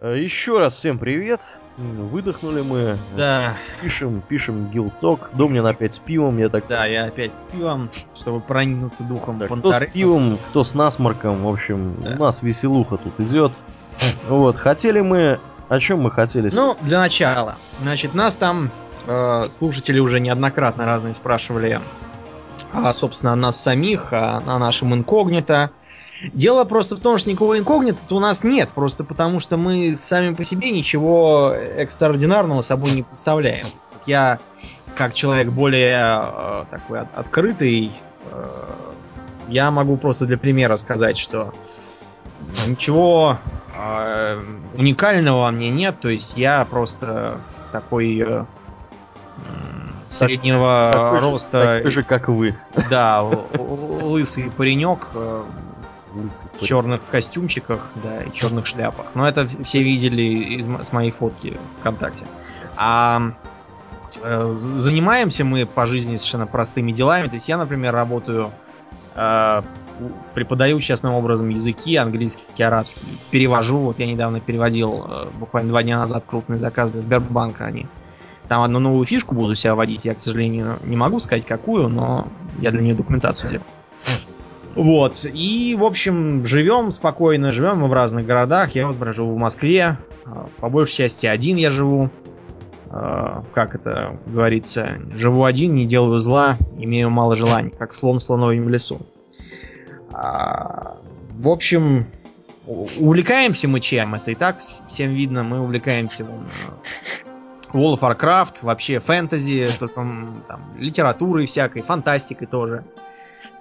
Э, Еще раз всем привет. Выдохнули мы. Да, Пишем, пишем гилток. Домнин опять с пивом, я так да, я опять с пивом, чтобы проникнуться духом Так, кто с пивом, кто с насморком. В общем, Да. у нас веселуха тут идет. Вот, хотели мы... О чем мы хотели? Ну, для начала. Значит, нас там э, слушатели уже неоднократно разные спрашивали, а, собственно, о нас самих, о, о нашем инкогнито. Дело просто в том, что никакого инкогнито у нас нет, просто потому что мы сами по себе ничего экстраординарного собой не представляем. Я, как человек более э, такой от- открытый, э, я могу просто для примера сказать, что ничего э, уникального во мне нет, то есть я просто такой э, среднего Такой же- роста, такой же, как вы. да, лысый паренек э, Лысый в черных костюмчиках, да, и черных шляпах. Но это все видели из с моей фотки ВКонтакте. А э, занимаемся мы по жизни совершенно простыми делами. То есть я, например, работаю, э, преподаю честным образом языки, английский, арабский. Перевожу. Вот я недавно переводил, э, буквально два дня назад, крупный заказ для Сбербанка. Они там одну новую фишку буду себя вводить. Я, к сожалению, не могу сказать какую, но я для нее документацию делал. Вот. И, в общем, живем спокойно, живем мы в разных городах. Я вот живу в Москве. а, По большей части один я живу. А, Как это говорится? Живу один, не делаю зла, имею мало желаний, как слон в слоновьем лесу. А, В общем, увлекаемся мы чем? Это и так всем видно. Мы увлекаемся вон, World of Warcraft, вообще фэнтези, только там, литературой всякой, фантастикой тоже.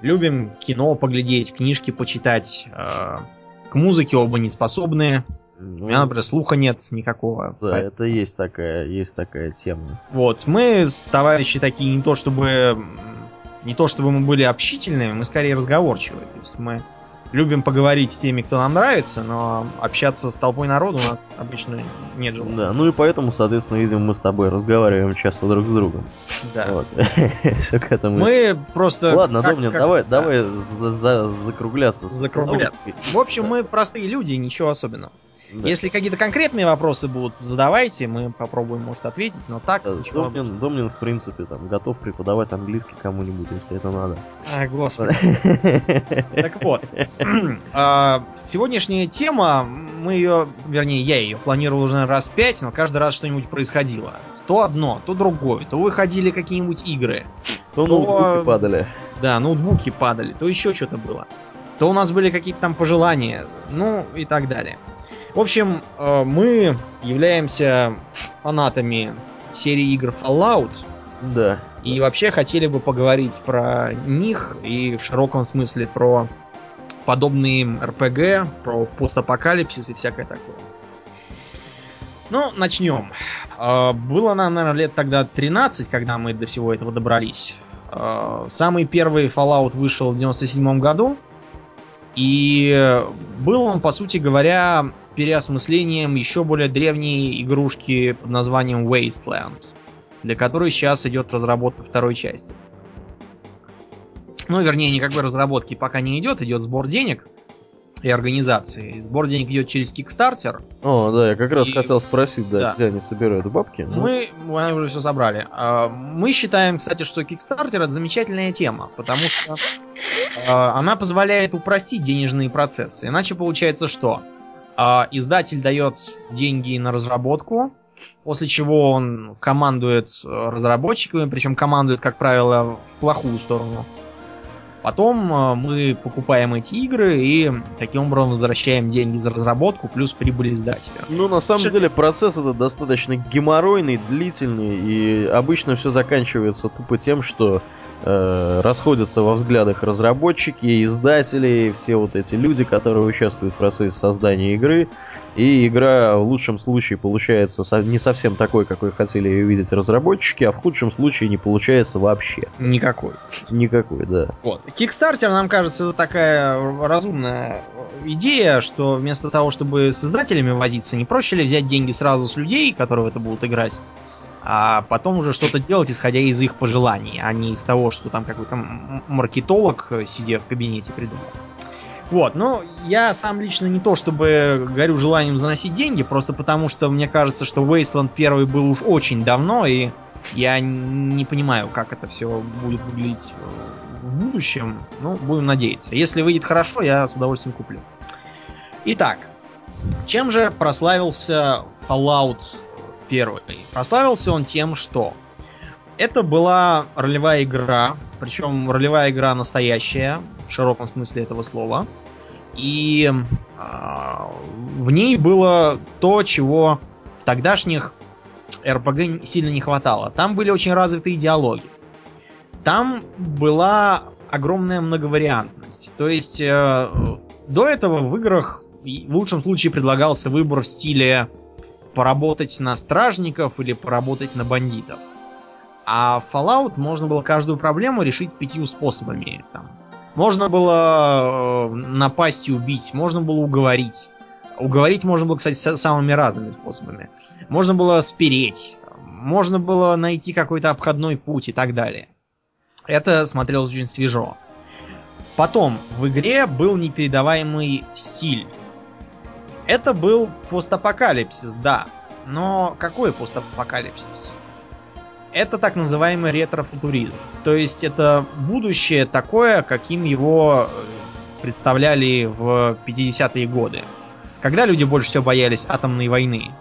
Любим кино поглядеть, книжки почитать. э, К музыке оба не способны. У Ну, меня, например, слуха нет никакого. да, Поэтому- это есть такая, есть такая тема. Вот, мы товарищи такие не то чтобы не то чтобы мы были общительными, мы скорее разговорчивые. То есть мы любим поговорить с теми, кто нам нравится, но общаться с толпой народу у нас обычно нет желания. Да, ну и поэтому, соответственно, видимо, мы с тобой разговариваем часто друг с другом. Да. Вот. Все к этому. Мы просто... Ладно, как- Домнин, как- давай, да, давай за- за- закругляться. закругляться. В общем, мы простые люди, ничего особенного. Да. Если какие-то конкретные вопросы будут, задавайте, мы попробуем, может, ответить, но так. Домнин, Домнин, в принципе, там, готов преподавать английский кому-нибудь, если это надо. А, господи. Так вот, а, сегодняшняя тема, мы ее, вернее, я ее планировал уже раз пять, но каждый раз что-нибудь происходило. То одно, то другое, то выходили какие-нибудь игры, То То- ноутбуки падали. да, ноутбуки падали, то еще что-то было. То у нас были какие-то там пожелания, ну и так далее. В общем, э, мы являемся фанатами серии игр Fallout, Да. И вообще хотели бы поговорить про них и в широком смысле про подобные РПГ, про постапокалипсис и всякое такое. Ну, начнем. А, Было нам, наверное, лет тогда 13, когда мы до всего этого добрались. А, Самый первый Fallout вышел в 97 году. И был он, по сути говоря, переосмыслением еще более древней игрушки под названием Wasteland для которой сейчас идет разработка второй части. Ну, вернее, никакой разработки пока не идет, идет сбор денег и организации. Сбор денег идет через Kickstarter. О, да, я как раз И- хотел спросить, да, да. где они собирают бабки. Ну, Мы, мы уже все собрали. А, Мы считаем, кстати, что Kickstarter это замечательная тема, потому что а, она позволяет упростить денежные процессы. Иначе получается что? А, Издатель дает деньги на разработку, после чего он командует э, разработчиками, причем командует, как правило, в плохую сторону. Потом э, мы покупаем эти игры и таким образом возвращаем деньги за разработку плюс прибыль издателя. Ну, на самом Что- деле, процесс этот достаточно геморройный, длительный, и обычно все заканчивается тупо тем, что э, расходятся во взглядах разработчики, издатели, все вот эти люди, которые участвуют в процессе создания игры, и игра в лучшем случае получается не совсем такой, какой хотели ее видеть разработчики, а в худшем случае не получается вообще. Никакой. Никакой, да. Вот. Kickstarter, нам кажется, это такая разумная идея, что вместо того, чтобы с издателями возиться, не проще ли взять деньги сразу с людей, которые в это будут играть, а потом уже что-то делать, исходя из их пожеланий, а не из того, что там какой-то маркетолог, э, сидя в кабинете, придумал. Вот, ну, я сам лично не то чтобы горю желанием заносить деньги, просто потому что мне кажется, что Wasteland 1 был уж очень давно, и я не понимаю, как это все будет выглядеть в будущем. Ну, будем надеяться. Если выйдет хорошо, я с удовольствием куплю. Итак, чем же прославился Fallout 1? Прославился он тем, что это была ролевая игра, причем ролевая игра настоящая, в широком смысле этого слова. И э, в ней было то, чего в тогдашних РПГ сильно не хватало. Там были очень развитые диалоги. Там была огромная многовариантность. То есть э, до этого в играх в лучшем случае предлагался выбор в стиле поработать на стражников или поработать на бандитов. А Fallout можно было каждую проблему решить пятью способами. Там. Можно было э, напасть и убить, можно было уговорить. Уговорить можно было, кстати, самыми разными способами. Можно было спереть, можно было найти какой-то обходной путь и так далее. Это смотрелось очень свежо. Потом, в игре был непередаваемый стиль. Это был постапокалипсис, да. Но какой постапокалипсис? Это так называемый ретрофутуризм. То есть это будущее такое, каким его э, представляли в 50-е годы. Когда люди больше всего боялись атомной войны.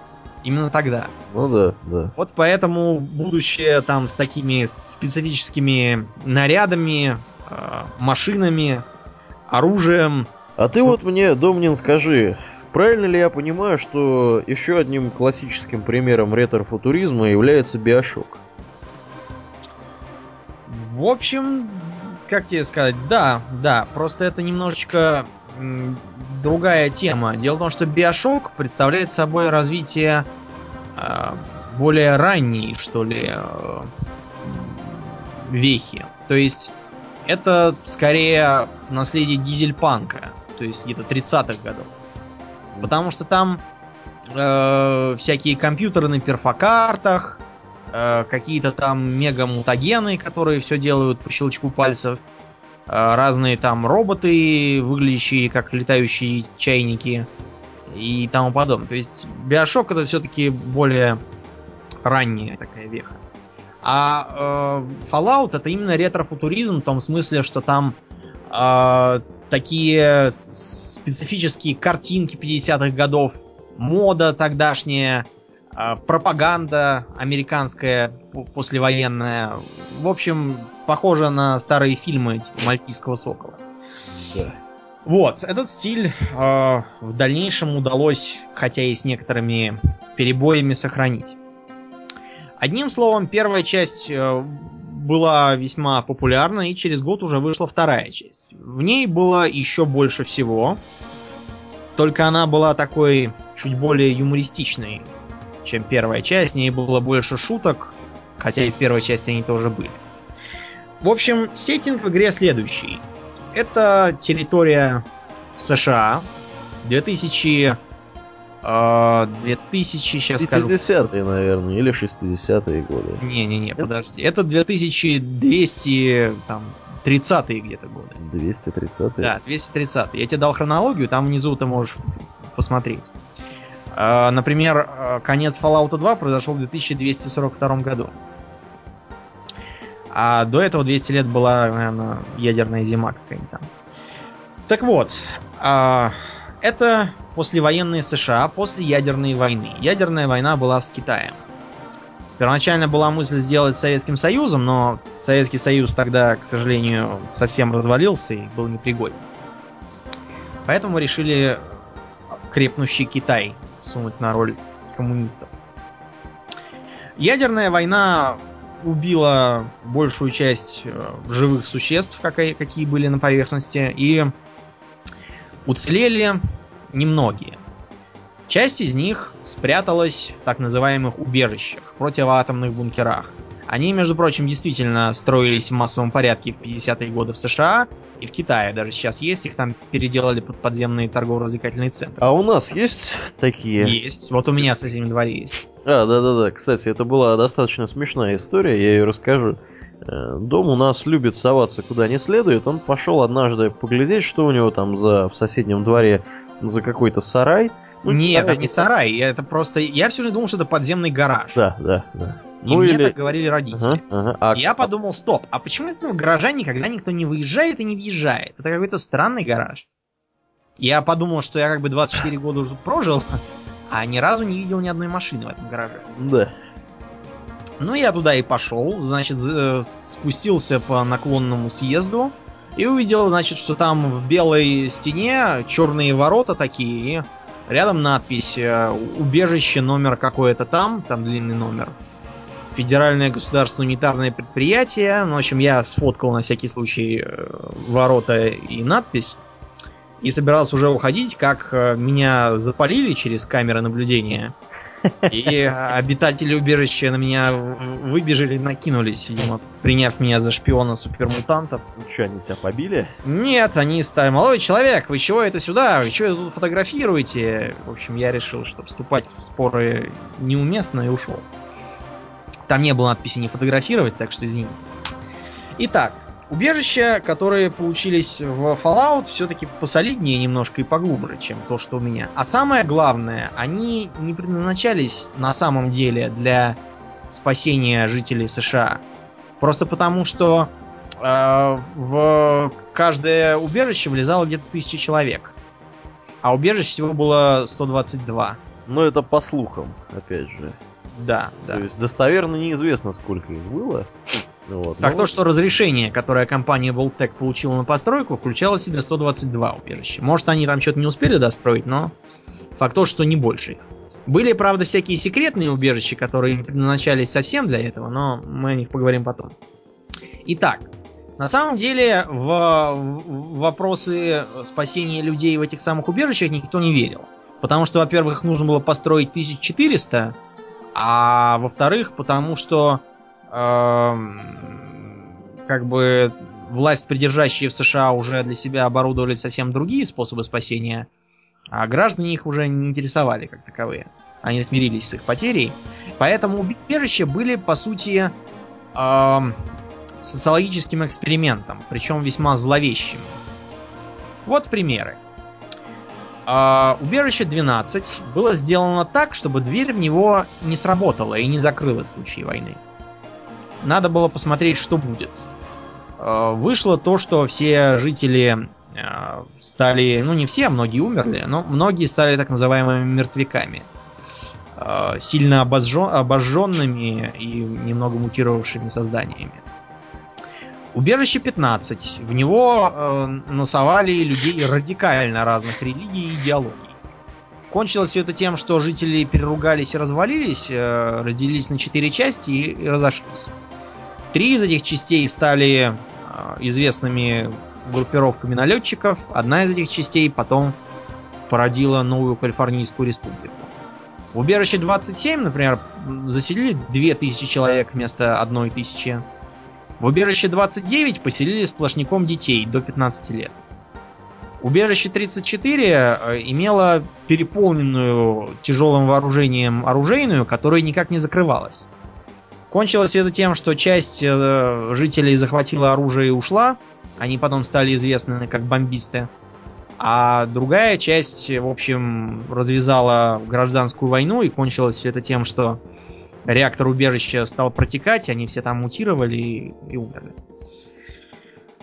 Именно тогда. Ну да, да. Вот поэтому будущее там с такими специфическими нарядами, э, машинами, оружием. А ты вот мне, Домнин, скажи, правильно ли я понимаю, что еще одним классическим примером ретрофутуризма является Биошок? В общем, как тебе сказать, да, да, просто это немножечко другая тема. Дело в том, что Биошок представляет собой развитие э, более ранней, что ли, э, вехи. То есть это скорее наследие дизельпанка, то есть где-то 30-х годов. Потому что там э, всякие компьютеры на перфокартах, Э, какие-то там мега-мутагены, которые все делают по щелчку пальцев, э, разные там роботы, выглядящие как летающие чайники и тому подобное. То есть Биошок это все-таки более ранняя такая веха. А э, Fallout это именно ретрофутуризм в том смысле, что там э, такие специфические картинки 50-х годов, мода тогдашняя, пропаганда американская послевоенная. В общем, похоже на старые фильмы типа Мальтийского сокола. Да. Вот, этот стиль э, в дальнейшем удалось, хотя и с некоторыми перебоями, сохранить. Одним словом, первая часть э, была весьма популярна, и через год уже вышла вторая часть. В ней было еще больше всего, только она была такой чуть более юмористичной чем первая часть. В ней было больше шуток, хотя и в первой части они тоже были. В общем, сеттинг в игре следующий. Это территория США. 2000... Э, 2000, сейчас скажу. 50-е, наверное, или 60-е годы. Не-не-не, подожди. Это 2200, там, 30-е где-то годы. 230-е? Да, 230-е. Я тебе дал хронологию, там внизу ты можешь посмотреть. А, например, э, конец Fallout 2 произошел в 2242 году. А до этого 200 лет была, наверное, ядерная зима какая-нибудь там. Так вот, а, это послевоенные США после ядерной войны. Ядерная война была с Китаем. Первоначально была мысль сделать Советским Союзом, но Советский Союз тогда, к сожалению, совсем развалился и был непригоден. Поэтому решили крепнущий Китай сунуть на роль коммунистов. Ядерная война убила большую часть э, живых существ, какие были на поверхности, и уцелели немногие. Часть из них спряталась в так называемых убежищах, противоатомных бункерах. Они, между прочим, действительно строились в массовом порядке в 50-е годы в США и в Китае. Даже сейчас есть, их там переделали под подземные торгово-развлекательные центры. А у нас есть такие? Есть. Вот у меня в соседнем дворе есть. А, да-да-да. Кстати, это была достаточно смешная история, я ее расскажу. Э, дом у нас любит соваться куда не следует. Он пошел однажды поглядеть, что у него там за в соседнем дворе за какой-то сарай. Ну, Нет, это не сарай, это просто... Я все же думал, что это подземный гараж. Да, да, да. И ну, мне или... так говорили родители. Ага, ага. А... Я подумал, стоп, а почему из этого гаража никогда никто не выезжает и не въезжает? Это какой-то странный гараж. Я подумал, что я как бы 24 года уже прожил, а ни разу не видел ни одной машины в этом гараже. Да. Ну, я туда и пошел, значит, э, спустился по наклонному съезду и увидел, значит, что там в белой стене черные ворота такие, рядом надпись э, «Убежище номер какое-то там», там длинный номер. Федеральное государственное унитарное предприятие. Ну, в общем, я сфоткал на всякий случай э, ворота и надпись. И собирался уже уходить, как меня запалили через камеры наблюдения. И обитатели убежища на меня выбежали, накинулись, видимо, приняв меня за шпиона супермутантов. Ну что, они тебя побили? Нет, они стали, молодой человек, вы чего это сюда? Вы что тут фотографируете? В общем, я решил, что вступать в споры неуместно и ушел. Там не было надписи не фотографировать, так что извините. Итак, Убежища, которые получились в Fallout, все-таки посолиднее немножко и поглубже, чем то, что у меня. А самое главное, они не предназначались на самом деле для спасения жителей США. Просто потому, что э, в каждое убежище влезало где-то тысяча человек. А убежищ всего было 122. Но это по слухам, опять же. Да, да. То есть достоверно неизвестно, сколько их было. Вот. Так ну, то, что разрешение, которое компания Voltec получила на постройку, включало в себя 122 убежища. Может, они там что-то не успели достроить, но факт то, что не больше. Были, правда, всякие секретные убежища, которые предназначались совсем для этого, но мы о них поговорим потом. Итак, на самом деле в, в вопросы спасения людей в этих самых убежищах никто не верил. Потому что, во-первых, их нужно было построить 1400, а во-вторых, потому что как бы власть придержащие в США уже для себя оборудовали совсем другие способы спасения, а граждане их уже не интересовали как таковые. Они смирились с их потерей. Поэтому убежища были, по сути, э, социологическим экспериментом, причем весьма зловещим. Вот примеры. Э, убежище 12 было сделано так, чтобы дверь в него не сработала и не закрылась в случае войны надо было посмотреть, что будет. Э, вышло то, что все жители э, стали, ну не все, а многие умерли, но многие стали так называемыми мертвяками. Сильно обожжен, обожженными и немного мутировавшими созданиями. Убежище 15. В него э, носовали людей радикально разных религий и идеологий. Кончилось все это тем, что жители переругались и развалились, э, разделились на четыре части и, и разошлись. Три из этих частей стали э, известными группировками налетчиков. Одна из этих частей потом породила новую Калифорнийскую республику. В убежище 27, например, заселили 2000 человек вместо 1000. В убежище 29 поселили сплошняком детей до 15 лет. Убежище 34 э, имело переполненную тяжелым вооружением оружейную, которая никак не закрывалась. Кончилось это тем, что часть э, жителей захватила оружие и ушла. Они потом стали известны как бомбисты. А другая часть, в общем, развязала гражданскую войну и кончилось все это тем, что реактор убежища стал протекать, они все там мутировали и, и умерли.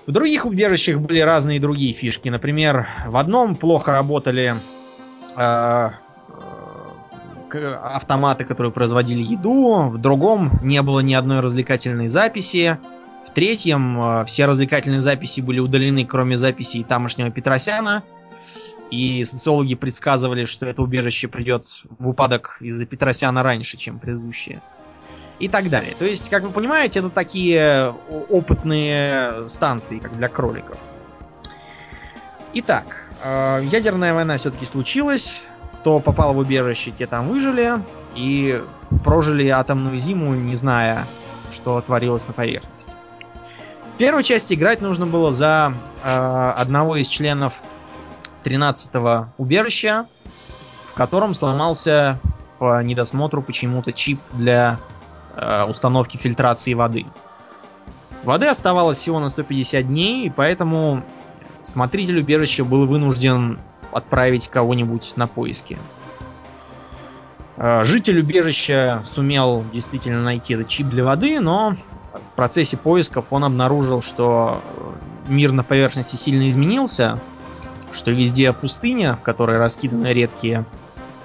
В других убежищах были разные другие фишки. Например, в одном плохо работали э, автоматы, которые производили еду, в другом не было ни одной развлекательной записи, в третьем э, все развлекательные записи были удалены, кроме записей тамошнего Петросяна, и социологи предсказывали, что это убежище придет в упадок из-за Петросяна раньше, чем предыдущее. И так далее. То есть, как вы понимаете, это такие опытные станции, как для кроликов. Итак, э, ядерная война все-таки случилась. Кто попал в убежище, те там выжили и прожили атомную зиму, не зная, что творилось на поверхности. В первой части играть нужно было за э, одного из членов 13-го убежища, в котором сломался по недосмотру почему-то чип для э, установки фильтрации воды. Воды оставалось всего на 150 дней, и поэтому смотритель убежища был вынужден отправить кого-нибудь на поиски. Э, житель убежища сумел действительно найти этот чип для воды, но в процессе поисков он обнаружил, что мир на поверхности сильно изменился, что везде пустыня, в которой раскиданы редкие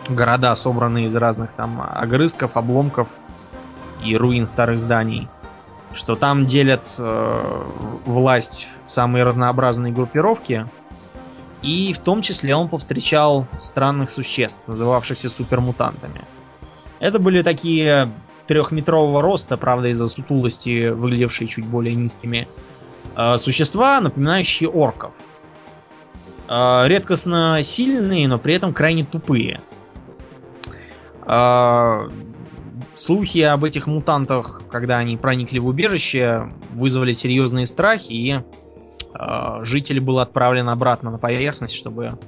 города, собранные из разных там огрызков, обломков и руин старых зданий. Что там делят э, власть самые разнообразные группировки. И в том числе он повстречал странных существ, называвшихся супермутантами. Это были такие трехметрового роста, правда, из-за сутулости, выглядевшие чуть более низкими, э, существа, напоминающие орков. Э, редкостно сильные, но при этом крайне тупые. Э, слухи об этих мутантах, когда они проникли в убежище, вызвали серьезные страхи, и житель был отправлен обратно на поверхность, чтобы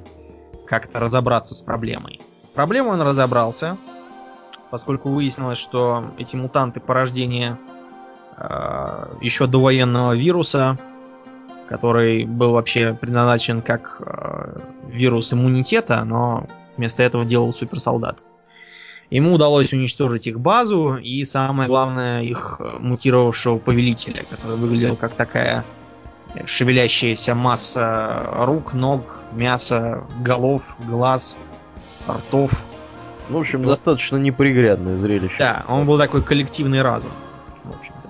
как-то разобраться с проблемой. С проблемой он разобрался, поскольку выяснилось, что эти мутанты порождения еще до военного вируса, который был вообще предназначен как э, вирус иммунитета, но вместо этого делал суперсолдат. Ему удалось уничтожить их базу и, самое главное, их мутировавшего повелителя, который выглядел как такая шевелящаяся масса рук, ног, мяса, голов, глаз, ртов ну, в общем, достаточно неприглядное зрелище. Да, он был такой коллективный разум, в общем-то.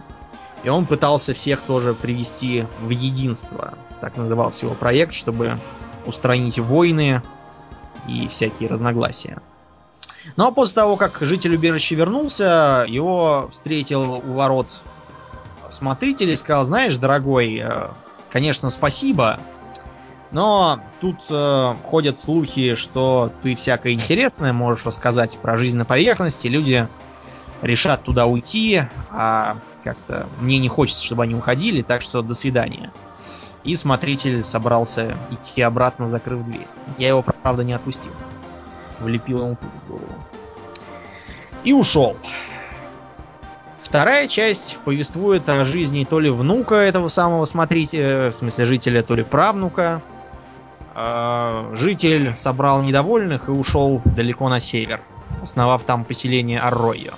И он пытался всех тоже привести в единство. Так назывался его проект, чтобы устранить войны и всякие разногласия. Но после того, как житель убежища вернулся, его встретил у ворот смотритель и сказал, знаешь, дорогой, э, конечно, спасибо, но тут э, ходят слухи, что ты всякое интересное можешь рассказать про жизнь на поверхности. Люди решат туда уйти, а как-то мне не хочется, чтобы они уходили, так что до свидания. И смотритель собрался идти обратно, закрыв дверь. Я его, правда, не отпустил. Влепил ему в голову. И ушел. Вторая часть повествует о жизни то ли внука этого самого смотрителя, в смысле жителя, то ли правнука. А, житель собрал недовольных и ушел далеко на север, основав там поселение Арройо.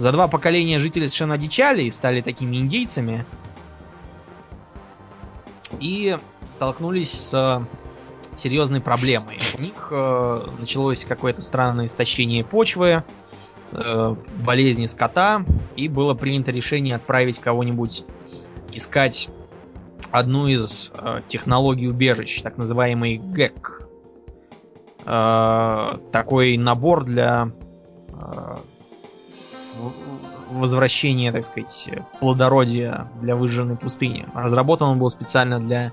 За два поколения жители совершенно одичали и стали такими индейцами. И столкнулись с серьезной проблемой. У них э, началось какое-то странное истощение почвы, э, болезни скота, и было принято решение отправить кого-нибудь искать одну из э, технологий убежищ, так называемый ГЭК. Э, такой набор для э, возвращения, так сказать, плодородия для выжженной пустыни. Разработан он был специально для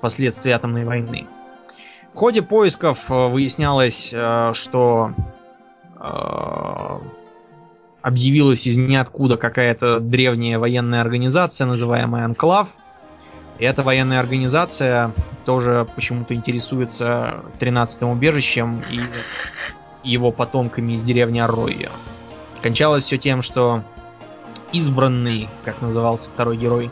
последствий атомной войны. В ходе поисков э, выяснялось, э, что э, объявилась из ниоткуда какая-то древняя военная организация, называемая Анклав, и эта военная организация тоже почему-то интересуется 13-м убежищем и его потомками из деревни Арройя. Кончалось все тем, что избранный, как назывался второй герой,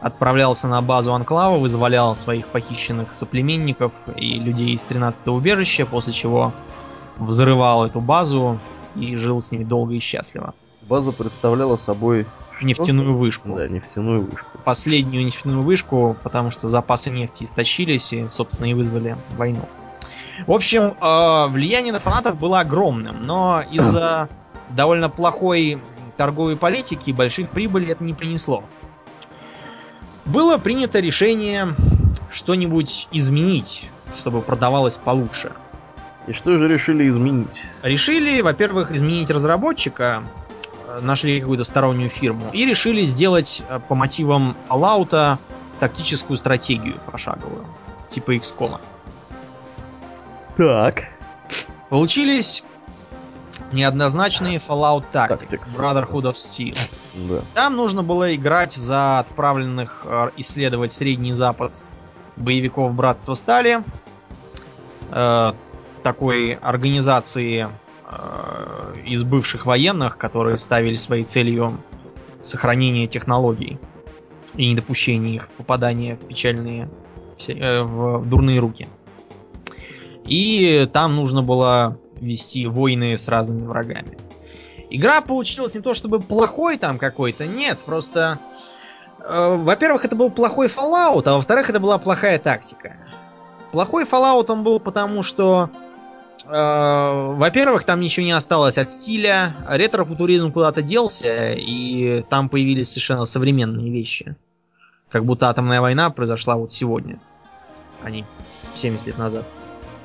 отправлялся на базу Анклава, вызволял своих похищенных соплеменников и людей из 13-го убежища, после чего взрывал эту базу и жил с ними долго и счастливо. База представляла собой нефтяную вышку. Да, нефтяную вышку. Последнюю нефтяную вышку, потому что запасы нефти истощились и, собственно, и вызвали войну. В общем, э, влияние на фанатов было огромным, но из-за довольно плохой торговой политики больших прибылей это не принесло. Было принято решение что-нибудь изменить, чтобы продавалось получше. И что же решили изменить? Решили, во-первых, изменить разработчика, нашли какую-то стороннюю фирму и решили сделать э, по мотивам Fallout тактическую стратегию пошаговую, типа XCOM. Так. Получились неоднозначные Fallout Tactics, Tactics Brotherhood of Steel. Да. Там нужно было играть за отправленных э, исследовать Средний Запад боевиков Братства Стали, э, такой организации Э, из бывших военных, которые ставили своей целью сохранение технологий. и недопущение их попадания в печальные, э, в дурные руки. И там нужно было вести войны с разными врагами. Игра получилась не то чтобы плохой там какой-то, нет, просто... Э, во-первых, это был плохой Fallout, а во-вторых, это была плохая тактика. Плохой Fallout он был потому, что... Э, во-первых, там ничего не осталось от стиля, ретро-футуризм куда-то делся, и там появились совершенно современные вещи. Как будто атомная война произошла вот сегодня, а не 70 лет назад.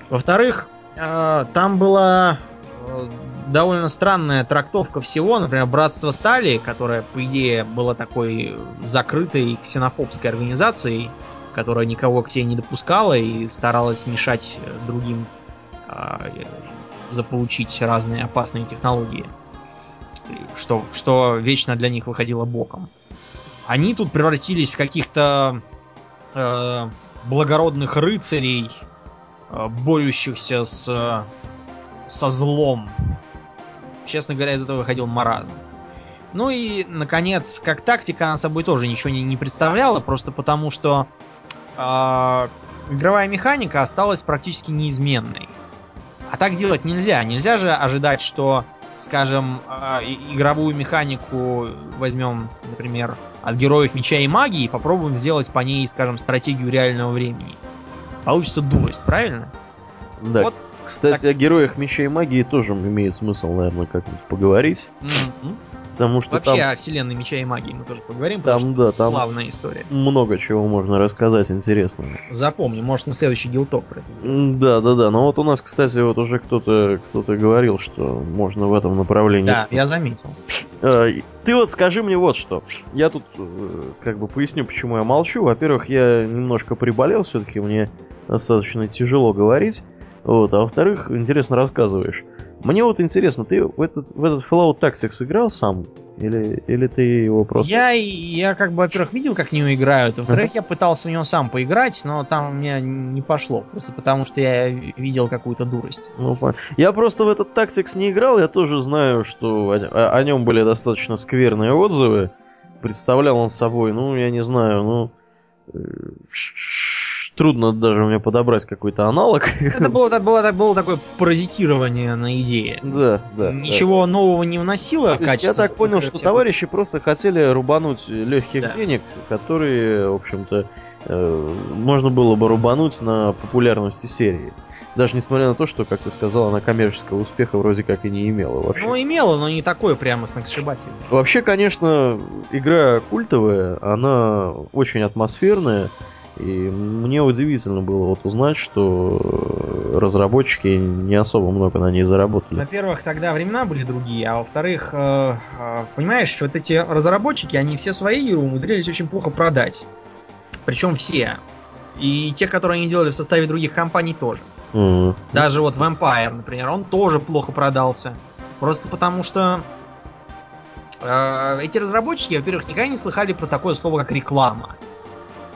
Во-вторых, там была э, довольно странная трактовка всего. Например, Братство Стали, которое, по идее, было такой закрытой ксенофобской организацией, которая никого к тебе не допускала и старалась мешать э, другим заполучить разные опасные технологии. Что, что вечно для них выходило боком. Они тут превратились в каких-то э, благородных рыцарей, борющихся с, со злом. Честно говоря, из этого выходил маразм. Ну и, наконец, как тактика она собой тоже ничего не, не представляла, просто потому что э, игровая механика осталась практически неизменной. А так делать нельзя. Нельзя же ожидать, что, скажем, э, игровую механику возьмем, например, от героев меча и магии и попробуем сделать по ней, скажем, стратегию реального времени получится дурость, правильно? Да. Вот, Кстати, так... о героях меча и магии тоже имеет смысл, наверное, как-нибудь поговорить. Mm-hmm. Потому что Вообще там... о вселенной меча и магии мы тоже поговорим, там, потому да, что там славная история. Много чего можно рассказать интересного. Запомни, может на следующий гилток про это сделать. Да, да, да. Но вот у нас, кстати, вот уже кто-то кто-то говорил, что можно в этом направлении. Да, я заметил. А, ты вот скажи мне вот что. Я тут э, как бы поясню, почему я молчу. Во-первых, я немножко приболел, все-таки мне достаточно тяжело говорить. Вот, а во-вторых, интересно рассказываешь. Мне вот интересно, ты в этот, в этот Fallout Tactics играл сам? Или, или ты его просто... Я, я как бы, во-первых, видел, как в него играют. Во-вторых, uh-huh. я пытался в него сам поиграть, но там у меня не пошло. Просто потому, что я видел какую-то дурость. Ну, я просто в этот Tactics не играл. Я тоже знаю, что о, о, о нем были достаточно скверные отзывы. Представлял он собой, ну, я не знаю, ну... Трудно даже мне подобрать какой-то аналог. Это было, это было, это было такое паразитирование на идее. Да, да. Ничего да. нового не вносило в качестве. Я так понял, что товарищи просто хотели рубануть легких да. денег, которые, в общем-то, э, можно было бы рубануть на популярности серии. Даже несмотря на то, что, как ты сказал, она коммерческого успеха вроде как и не имела вообще. Ну, имела, но не такой прямо сногсшибательный. Вообще, конечно, игра культовая, она очень атмосферная. И мне удивительно было вот узнать, что разработчики не особо много на ней заработали. Во-первых, тогда времена были другие, а во-вторых, э, э, понимаешь, вот эти разработчики, они все свои игры умудрились очень плохо продать. Причем все. И те, которые они делали в составе других компаний, тоже. Mm-hmm. Даже вот Vampire, например, он тоже плохо продался. Просто потому что э, эти разработчики, во-первых, никогда не слыхали про такое слово, как реклама.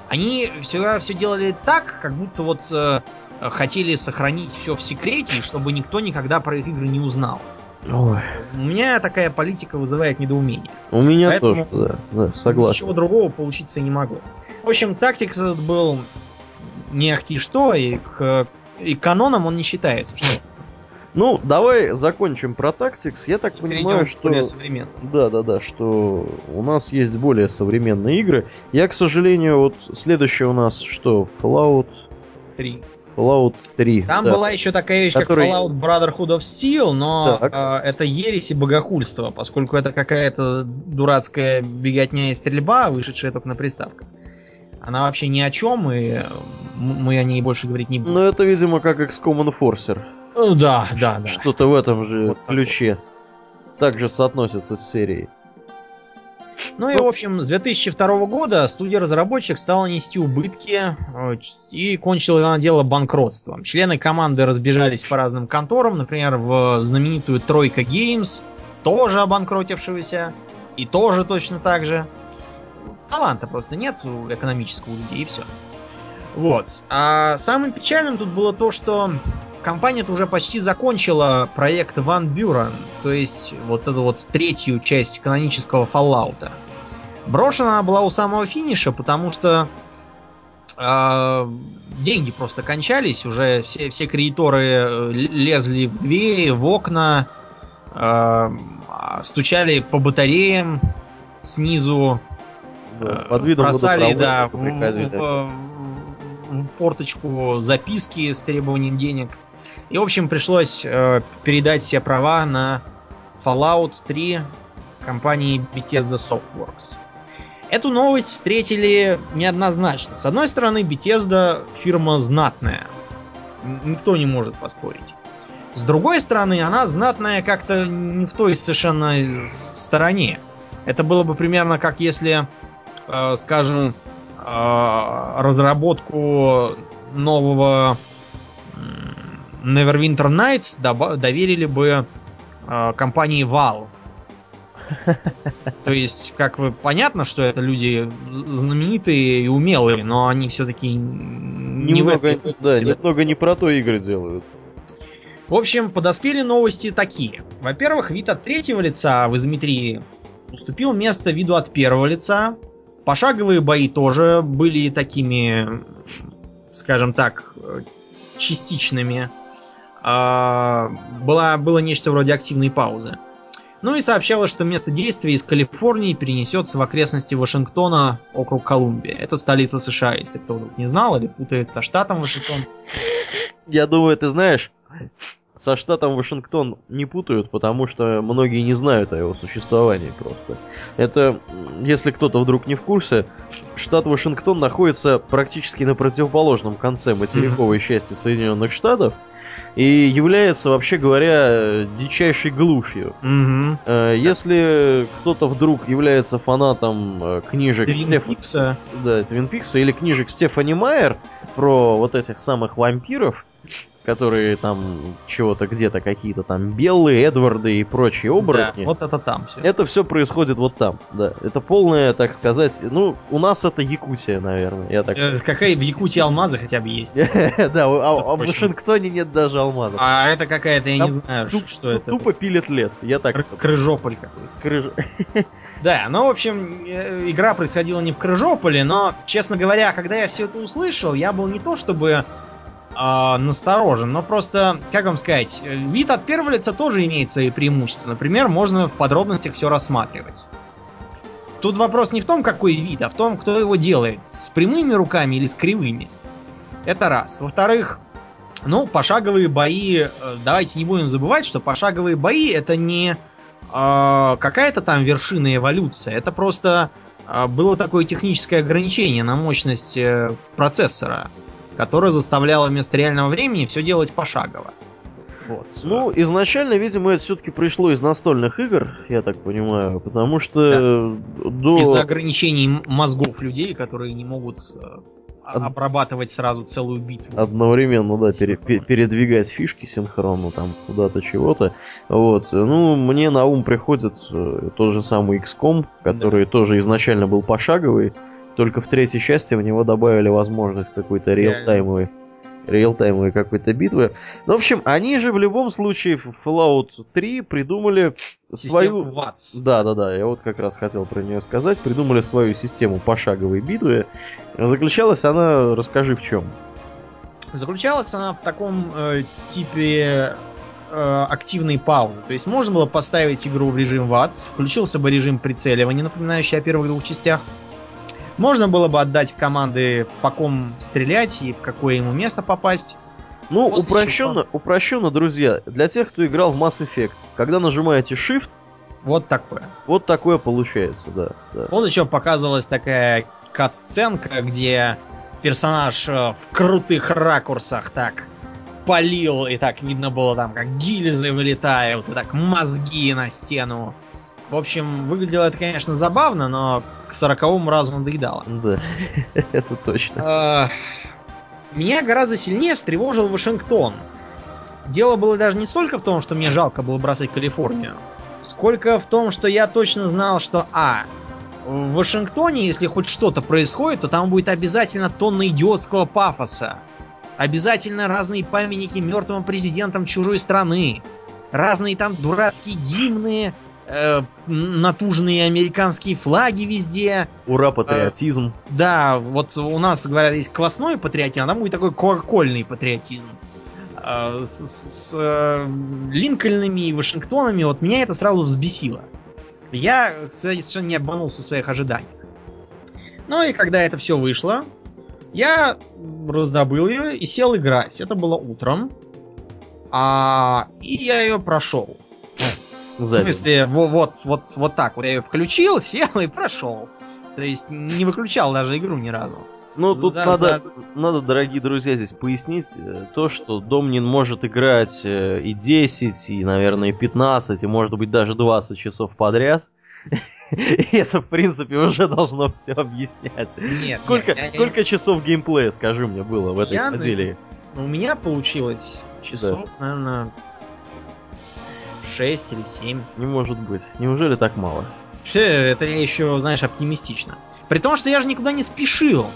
Они всегда все делали так, как будто вот э, хотели сохранить все в секрете, чтобы никто никогда про их игры не узнал. Ой. У меня такая политика вызывает недоумение. У меня Поэтому тоже, да, да, согласен. Ничего другого получиться не могу. В общем, тактик этот был не ахти что, и к и каноном он не считается. Что ну, давай закончим про Tactics. Я так Перейдем понимаю, что... более современным. Да, да, да, что у нас есть более современные игры. Я, к сожалению, вот следующее у нас что? Fallout 3. Fallout 3. Там да. была еще такая вещь, Который... как Fallout Brotherhood of Steel, но э, это ересь и богохульство, поскольку это какая-то дурацкая беготня и стрельба, вышедшая только на приставках. Она вообще ни о чем, и мы о ней больше говорить не будем. Ну, это, видимо, как XCOM Enforcer. Ну да, да, да. Что-то в этом же вот ключе. Также соотносится с серией. Ну и, в общем, с 2002 года студия-разработчик стала нести убытки э, и кончила она дело банкротством. Члены команды разбежались по разным конторам, например, в знаменитую Тройка Games, тоже обанкротившегося, и тоже точно так же. Таланта просто нет экономического у людей, и все. Вот. А самым печальным тут было то, что компания-то уже почти закончила проект Ван Бюрен, то есть вот эту вот третью часть канонического Fallout. Брошена она была у самого финиша, потому что э, деньги просто кончались, уже все, все кредиторы э, лезли в двери, в окна, э, стучали по батареям снизу, Да, под видом бросали, да, в, в- в форточку записки с требованием денег. И, в общем, пришлось э, передать все права на Fallout 3 компании Bethesda Softworks. Эту новость встретили неоднозначно. С одной стороны, Bethesda фирма знатная. Никто не может поспорить. С другой стороны, она знатная как-то не в той совершенно стороне. Это было бы примерно как если, э, скажем, э, разработку нового Neverwinter Nights доверили бы э, компании Valve. То есть, как вы понятно, что это люди знаменитые и умелые, но они все-таки не в Немного, этой да, немного не про то игры делают. В общем, подоспели новости такие. Во-первых, вид от третьего лица в изометрии уступил место виду от первого лица. Пошаговые бои тоже были такими, скажем так, э, частичными. А, была, было нечто вроде активной паузы. Ну и сообщалось, что место действия из Калифорнии перенесется в окрестности Вашингтона, округ Колумбия. Это столица США, если кто вдруг не знал или путает со штатом Вашингтон. Я думаю, ты знаешь, со штатом Вашингтон не путают, потому что многие не знают о его существовании просто. Это, если кто-то вдруг не в курсе, штат Вашингтон находится практически на противоположном конце материковой части Соединенных Штатов и является, вообще говоря, дичайшей глушью. Э, Если кто-то вдруг является фанатом э, книжек Твин Стеф- Пикса. да, Твин Пикса или книжек Стефани Майер про вот этих самых вампиров, которые там чего-то где-то какие-то там белые, Эдварды и прочие оборотни. Да, вот это там все. Это все происходит вот там, да. Это полное, так сказать, ну, у нас это Якутия, наверное, я так... Какая в Якутии алмазы хотя бы есть? Да, а а в. Вашингтоне нет даже алмазов. А это какая-то, я не знаю, что это. Тупо пилит лес, я так... Кры- Крыжополь какой-то. Да, ну, в общем, э, игра происходила не в Крыжополе, но, честно говоря, когда я все это услышал, я был не то чтобы а, насторожен, но просто, как вам сказать, э, вид от первого лица тоже имеет свои преимущества. Например, можно в подробностях все рассматривать. Тут вопрос не в том, какой вид, а в том, кто его делает. С прямыми руками или с кривыми. Это раз. Во-вторых, ну, пошаговые бои, э, давайте не будем забывать, что пошаговые бои это не а, какая-то там вершина эволюции, это просто а, было такое техническое ограничение на мощность э, процессора, которое заставляло вместо реального времени все делать пошагово. Вот. Ну, изначально, видимо, это все-таки пришло из настольных игр, я так понимаю, потому что до... Из-за ограничений мозгов людей, которые не могут э, а- Од- обрабатывать сразу целую битву. одновременно, да, пере- передвигать фишки синхронно там куда-то чего-то. Вот. Ну, мне на ум приходит э, тот же самый XCOM, который тоже изначально был пошаговый, только в третьей части в него добавили возможность какой-то реалтаймовой реалтаймовой какой-то битвы. Ну, в общем, они же в любом случае в Fallout 3 придумали свою... Систему ВАЦ. Да, да, да, я вот как раз хотел про нее сказать. Придумали свою систему пошаговой битвы. Заключалась она, расскажи в чем. Заключалась она в таком э, типе э, активной паузы. То есть можно было поставить игру в режим ВАЦ, включился бы режим прицеливания, напоминающий о первых двух частях. Можно было бы отдать команды, по ком стрелять и в какое ему место попасть. Ну, После упрощенно, упрощенно, друзья, для тех, кто играл в Mass Effect, когда нажимаете Shift, Вот такое. вот такое получается, да. да. Вот еще показывалась такая кат-сценка, где персонаж э, в крутых ракурсах так полил, и так видно было там, как гильзы вылетают, и так мозги на стену. В общем, выглядело это, конечно, забавно, но к сороковому разу надоедало. Да, это точно. Э, Меня гораздо сильнее встревожил Вашингтон. Дело было даже не столько в том, что мне жалко было бросать Калифорнию, сколько в том, что я точно знал, что А. В Вашингтоне, если хоть что-то происходит, то там будет обязательно тонна идиотского пафоса. Обязательно разные памятники мертвым президентам чужой страны. Разные там дурацкие гимны, э, натужные американские флаги везде. Ура, патриотизм. Э, да, вот у нас, говорят, есть квасной патриотизм, а там будет такой колокольный патриотизм. Э, с, с, э, Линкольнами и Вашингтонами, вот меня это сразу взбесило. Я, кстати, совершенно не обманулся в своих ожиданиях. Ну и когда это все вышло, я раздобыл ее и сел играть. Это было утром. А, и я ее прошел. Сзади. В смысле, вот, вот, вот, вот так вот я ее включил, сел и прошел. То есть не выключал даже игру ни разу. Ну, тут За- надо, за- надо, дорогие друзья, здесь пояснить э, то, что Домнин может играть э, и 10, и, наверное, и 15, и, может быть, даже 20 часов подряд. И это, в принципе, уже должно все объяснять. Нет, Сколько, нет, я- я- сколько часов геймплея, скажи мне, было в этой Я, изделии? У меня получилось часов, наверное, 6 или 7. Не может быть. Неужели так мало? Все, это я еще, знаешь, оптимистично. При том, что я же никуда не спешил.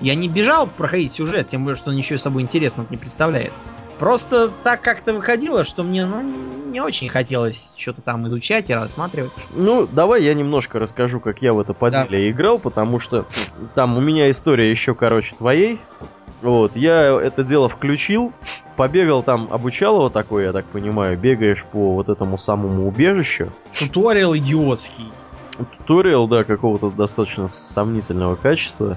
Я не бежал проходить сюжет, тем более, что он ничего из собой интересного не представляет. Просто так как-то выходило, что мне ну, не очень хотелось что-то там изучать и рассматривать. Ну, давай я немножко расскажу, как я в это поделие играл, потому что там у меня история еще короче твоей. Вот, я это дело включил, побегал там, обучал его такой, я так понимаю, бегаешь по вот этому самому убежищу. Туториал идиотский. Туториал, да, какого-то достаточно сомнительного качества.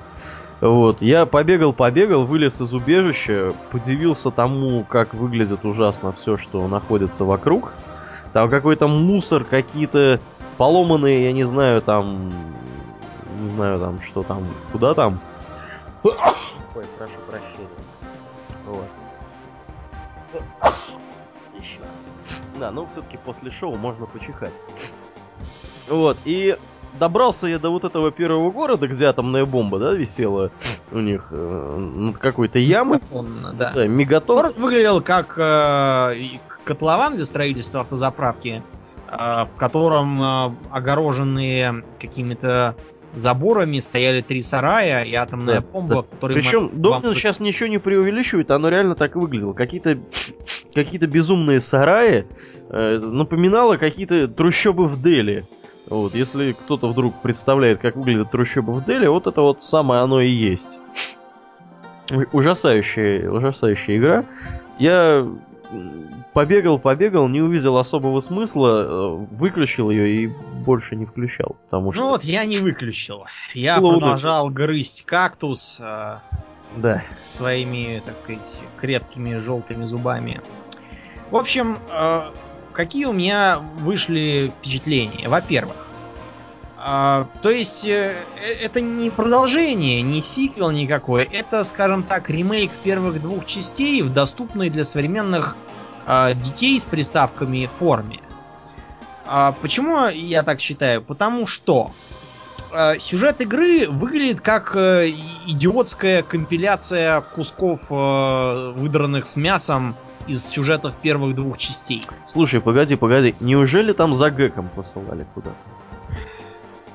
Вот, я побегал, побегал, вылез из убежища, подивился тому, как выглядит ужасно все, что находится вокруг. Там какой-то мусор, какие-то поломанные, я не знаю, там... Не знаю, там, что там, куда там. Ой, прошу прощения. Вот. Еще раз. Да, ну все-таки после шоу можно почихать. Вот, и добрался я до вот этого первого города, где атомная бомба, да, висела у них э, над какой-то ямой. Он, да. Да, мегатон. Город выглядел как э, котлован для строительства автозаправки, э, в котором э, огороженные какими-то заборами стояли три сарая и атомная Да, бомба, да. которые Причем могли Домнин вам- сейчас ничего не преувеличивает, оно реально так выглядело. Какие-то какие-то безумные сараи э, напоминало какие-то трущобы в Дели. Вот, если кто-то вдруг представляет, как выглядят трущобы в Дели, вот это вот самое оно и есть. Ужасающая, ужасающая игра. Я побегал, побегал, не увидел особого смысла, э, выключил ее и больше не включал, потому что... Ну вот я не выключил. Я Было продолжал грызть кактус э, Да. своими, так сказать, крепкими желтыми зубами. В общем, э, какие у меня вышли впечатления? Во-первых, э, то есть э, э, это не продолжение, не сиквел никакой, это, скажем так, ремейк первых двух частей в доступной для современных детей с приставками форме. А почему я так считаю? Потому что э, сюжет игры выглядит как э, идиотская компиляция кусков, э, выдранных с мясом из сюжетов первых двух частей. Слушай, погоди, погоди, неужели там за гэком посылали куда-то?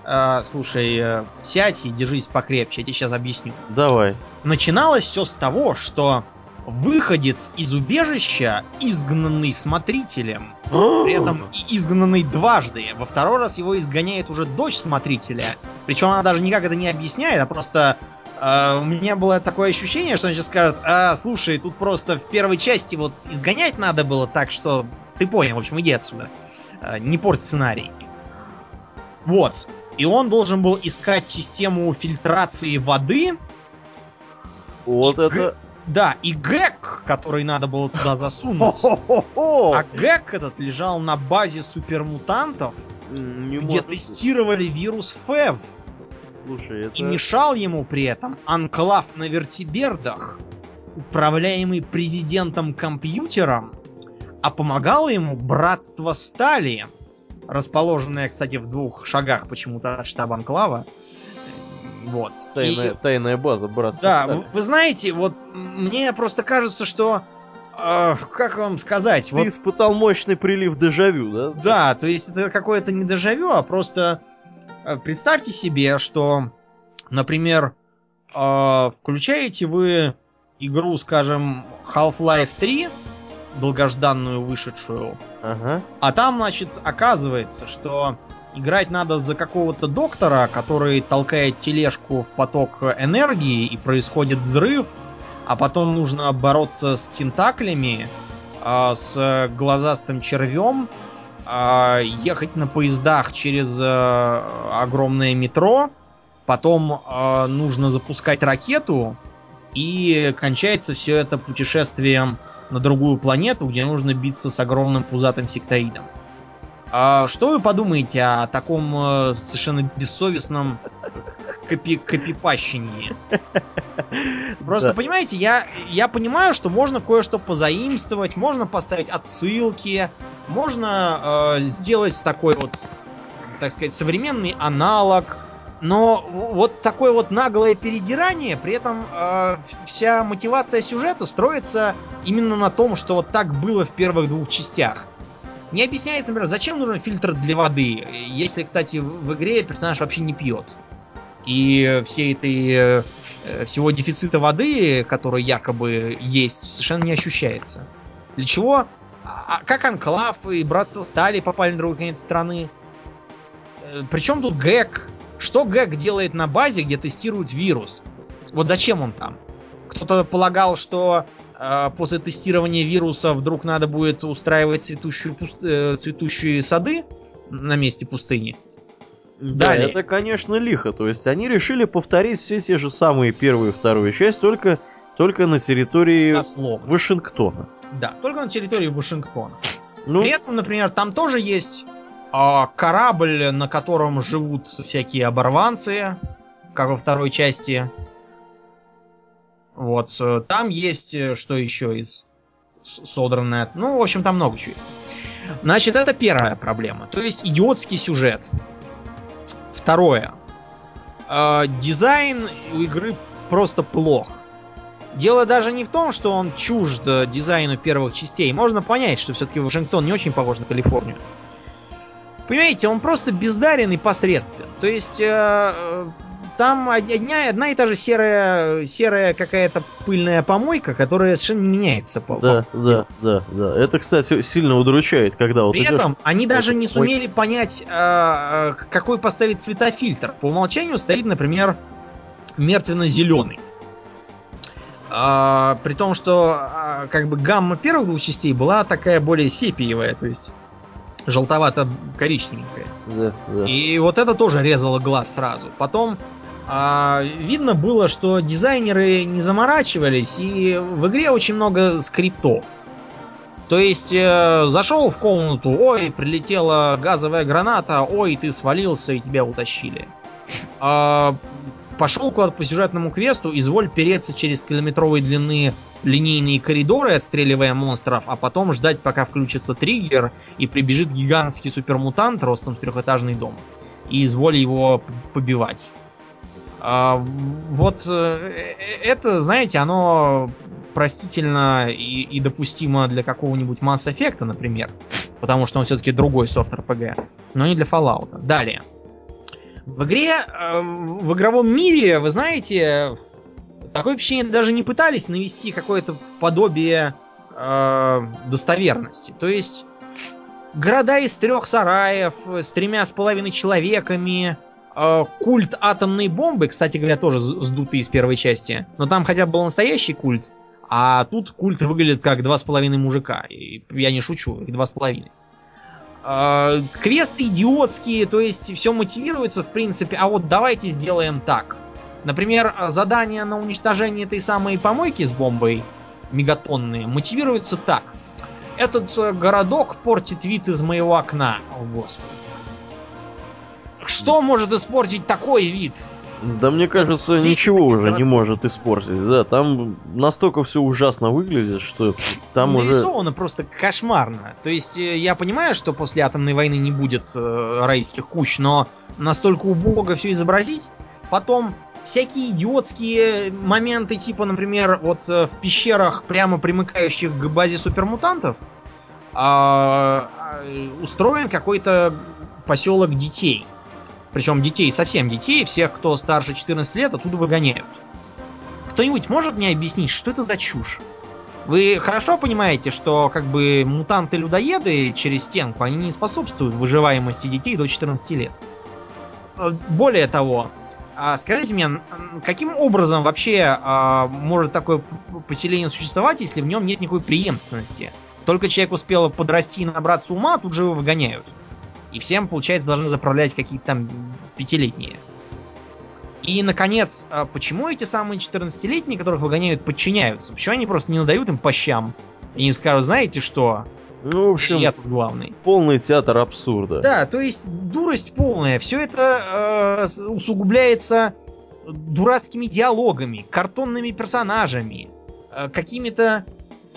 Э, слушай, э, сядь и держись покрепче, я тебе сейчас объясню. Давай. Начиналось все с того, что выходец из убежища, изгнанный смотрителем, при этом изгнанный дважды. Во второй раз его изгоняет уже дочь смотрителя. Причем она даже никак это не объясняет, а просто э, у меня было такое ощущение, что она сейчас скажет, а, слушай, тут просто в первой части вот изгонять надо было так, что ты понял, в общем, иди отсюда. Э, не порть сценарий. Вот. И он должен был искать систему фильтрации воды. Вот это... Да, и гэк, который надо было туда засунуть. А гэк этот лежал на базе супермутантов, Не где может быть. тестировали вирус ФЭВ. Слушай, это... И мешал ему при этом анклав на вертибердах, управляемый президентом компьютером, а помогало ему братство Стали, расположенное, кстати, в двух шагах почему-то от штаба анклава. Вот. Тайная, И- тайная база, братство. да, вы, вы знаете, вот мне просто кажется, что... э, как вам сказать? Ты Вот испытал мощный прилив дежавю, да? да, то есть это какое-то не дежавю, а просто э, представьте себе, что, например, э, включаете вы игру, скажем, Half-Life 3 долгожданную вышедшую. Ага. А там, значит, оказывается, что играть надо за какого-то доктора, который толкает тележку в поток энергии и происходит взрыв, а потом нужно бороться с тентаклями, э, с глазастым червем, э, ехать на поездах через э, огромное метро, потом э, нужно запускать ракету, и кончается все это путешествием на другую планету, где нужно биться с огромным пузатым сектоидом. А что вы подумаете о таком э, совершенно бессовестном копи копипащении? Просто, Да. понимаете, я, я понимаю, что можно кое-что позаимствовать, можно поставить отсылки, можно э, сделать такой вот, так сказать, современный аналог, но вот такое вот наглое передирание, при этом э, вся мотивация сюжета строится именно на том, что вот так было в первых двух частях. Не объясняется, например, зачем нужен фильтр для воды, если, кстати, в игре персонаж вообще не пьет. И всей этой э, э, всего дефицита воды, который якобы есть, совершенно не ощущается. Для чего? А, а как Анклав и Братство Стали попали на другой конец страны? Причем тут Гэг? Что Гэг делает на базе, где тестируют вирус? Вот зачем он там? Кто-то полагал, что э, после тестирования вируса вдруг надо будет устраивать цветущую пуст- э, цветущие сады на месте пустыни. Да, Далее. это, конечно, лихо. То есть они решили повторить все те же самые первую и вторую часть, только, только на территории Дословно. Вашингтона. Да, только на территории Вашингтона. Ну, При этом, например, там тоже есть а, корабль, на котором живут всякие оборванцы, как во второй части. Вот, там есть, э, что еще из содранное. Ну, в общем, там много чего есть. Значит, это первая проблема. То есть идиотский сюжет. Второе. Э, дизайн у игры просто плох. Дело даже не в том, что он чужд э, дизайну первых частей. Можно понять, что все-таки Вашингтон не очень похож на Калифорнию. Понимаете, он просто бездарен и посредствен. То есть э, э, там одня, одна и та же серая, серая какая-то пыльная помойка, которая совершенно не меняется по, да, по да, да, да. Это, кстати, сильно удручает, когда вот При идешь- этом они даже не сумели понять, э, э, какой поставить цветофильтр. По умолчанию стоит, например, мертвенно-зеленый. А, при том, что а, как бы гамма первых двух частей была такая более сепиевая, то есть желтовато-коричневенькая. Да, да. И вот это тоже резало глаз сразу. Потом а, видно было, что дизайнеры не заморачивались, и в игре очень много скриптов. То есть э, зашел в комнату, ой, прилетела газовая граната, ой, ты свалился и тебя утащили. А, пошел куда-то по сюжетному квесту, изволь переться через километровой длины линейные коридоры, отстреливая монстров, а потом ждать, пока включится триггер и прибежит гигантский супермутант ростом с трехэтажный дом. И изволь его побивать. А, вот э, э, это, знаете, оно простительно и, и допустимо для какого-нибудь Mass Effect, например, потому что он все-таки другой софт RPG, но не для Fallout. Далее. В игре, э, в игровом мире, вы знаете, такое впечатление даже не пытались навести какое-то подобие э, достоверности. То есть города из трех сараев э, с тремя с половиной человеками, э, культ атомной бомбы, кстати говоря, тоже сдутый из первой части, но там хотя бы был настоящий культ, а тут культ выглядит как два с половиной мужика. И я не шучу, их два с половиной. Э, Квесты идиотские, то есть все мотивируется в принципе, а вот давайте сделаем так. Например, задание на уничтожение этой самой помойки с бомбой мегатонные мотивируется так. Этот э, городок портит вид из моего окна. О, господи. Что может испортить такой вид? Да мне кажется, Здесь ничего уже не может испортить. Да, там настолько все ужасно выглядит, что там уже... Нарисовано просто кошмарно. То есть э, я понимаю, что после атомной войны не будет э, райских кущ, но настолько убого все изобразить. Потом всякие идиотские моменты, типа, например, вот э, в пещерах, прямо примыкающих к базе супермутантов, а, устроен какой-то поселок детей. Причем детей, совсем детей, всех, кто старше 14 лет, оттуда выгоняют. Кто-нибудь может мне объяснить, что это за чушь? Вы хорошо понимаете, что как бы мутанты-людоеды через стенку, они не способствуют выживаемости детей до 14 лет. Э, более того, а скажите мне, каким образом вообще а, может такое поселение существовать, если в нем нет никакой преемственности? Только человек успел подрасти и набраться ума, тут же его выгоняют. И всем, получается, должны заправлять какие-то там пятилетние. И, наконец, а почему эти самые 14-летние, которых выгоняют, подчиняются? Почему они просто не надают им по щам? И не скажут, знаете что? Ну, в общем, я тут главный. Полный театр абсурда. Да, то есть дурость полная. Все это э, усугубляется дурацкими диалогами, картонными персонажами, э, какими-то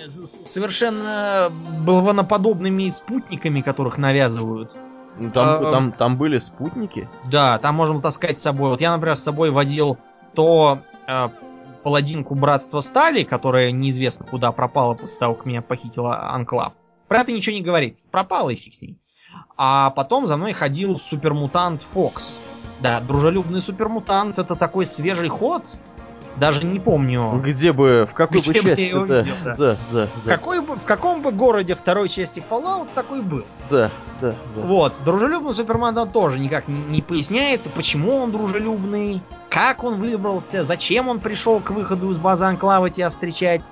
совершенно балваноподобными спутниками, которых навязывают. Ну, там, а, там, там были спутники? Да, там можно таскать с собой. Вот я, например, с собой водил то э, паладинку Братства Стали, которая неизвестно куда пропала после того, как меня похитила Анклав. Про это ничего не говорится. Пропала и фиг с ней. А потом за мной ходил супермутант Фокс. Да, дружелюбный супермутант это такой свежий ход. Даже не помню. Где бы, в какой где бы части я его да. видел, да. Да, да, да. Какой бы, в каком бы городе второй части Fallout такой был. Да, да, да. Вот, дружелюбный Супермен тоже никак не, не поясняется, почему он дружелюбный, как он выбрался, зачем он пришел к выходу из базы Анклава тебя встречать.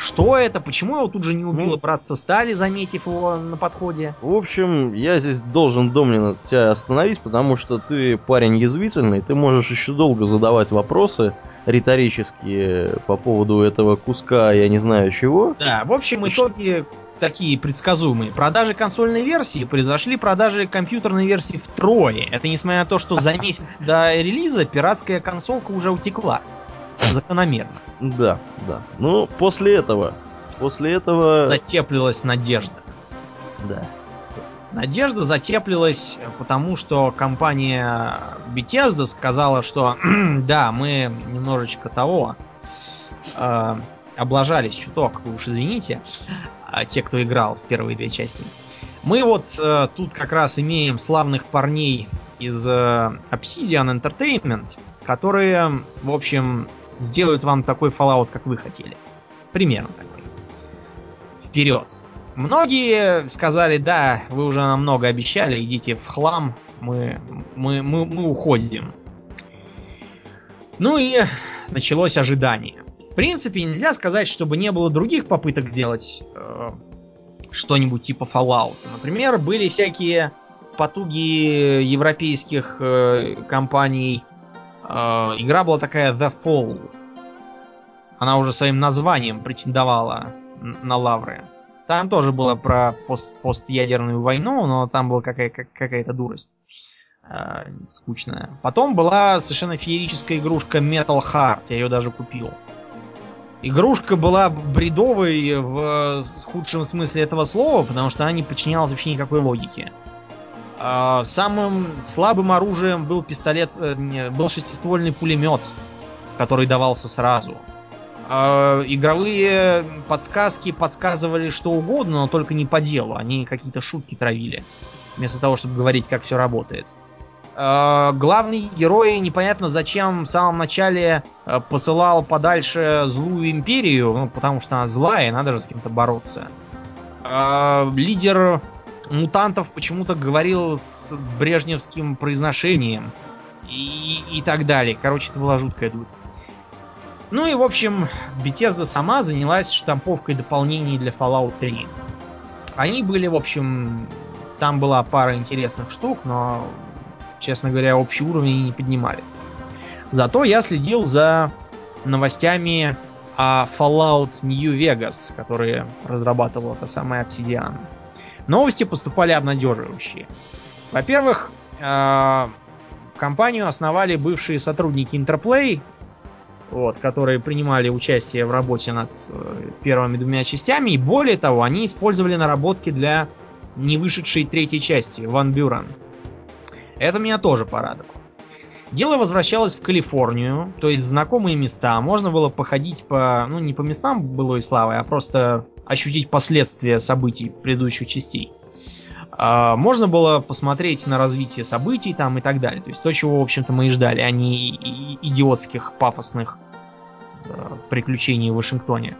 Что это? Почему его тут же не убило Ну. братство Стали, заметив его на подходе? В общем, я здесь должен, Домнин, тебя остановить, потому что ты парень язвительный, ты можешь еще долго задавать вопросы риторические по поводу этого куска, я не знаю чего. Да, в общем, итоги такие предсказуемые. Продажи консольной версии произошли продажи компьютерной версии втрое. Это несмотря на то, что за месяц до релиза пиратская консолка уже утекла. Закономерно. Да, да. Ну, после этого, после этого... Затеплилась надежда. Да. Надежда затеплилась, потому что компания Bethesda сказала, что да, мы немножечко того э, облажались чуток, вы уж извините, а, те, кто играл в первые две части. Мы вот э, тут как раз имеем славных парней из э, Obsidian Entertainment, которые, в общем, сделают вам такой Fallout, как вы хотели. Примерно такой. Вперед. Многие сказали, да, вы уже нам много обещали, идите в хлам, мы, мы, мы, мы уходим. Ну и началось ожидание. В принципе, нельзя сказать, чтобы не было других попыток сделать э, что-нибудь типа Fallout. Например, были всякие потуги европейских э, компаний. Э, игра была такая The Fall. Она уже своим названием претендовала на лавры. Там тоже было про пост постядерную войну, но там была какая- как- какая-то дурость. э, скучная. Потом была совершенно феерическая игрушка Metal Heart. Я ее даже купил. Игрушка была бредовой в худшем смысле этого слова, потому что она не подчинялась вообще никакой логике. А, Самым слабым оружием был пистолет, э, был шестиствольный пулемет, который давался сразу. А, Игровые подсказки подсказывали что угодно, но только не по делу. Они какие-то шутки травили, вместо того, чтобы говорить, как все работает. А, Главный герой непонятно зачем в самом начале э, посылал подальше злую империю, ну, потому что она злая, надо же с кем-то бороться. Лидер мутантов почему-то говорил с брежневским произношением и, и так далее. Короче, это была жуткая дурь. Ну и, в общем, Bethesda сама занялась штамповкой дополнений для Fallout 3. Они были, в общем, там была пара интересных штук, но, честно говоря, общий уровень не поднимали. Зато я следил за новостями о Fallout New Vegas, которые разрабатывала та самая Obsidian. Новости поступали обнадеживающие. Во-первых, э, компанию основали бывшие сотрудники Interplay, вот, которые принимали участие в работе над э, первыми двумя частями. И более того, они использовали наработки для не вышедшей третьей части, Ван Бюрен. Это меня тоже порадовало. Дело возвращалось в Калифорнию, то есть в знакомые места. Можно было походить по, ну не по местам былой славы, а просто ощутить последствия событий предыдущих частей. А, можно было посмотреть на развитие событий там и так далее. То есть то, чего, в общем-то, мы и ждали, а не и- и- идиотских пафосных э, приключений в Вашингтоне.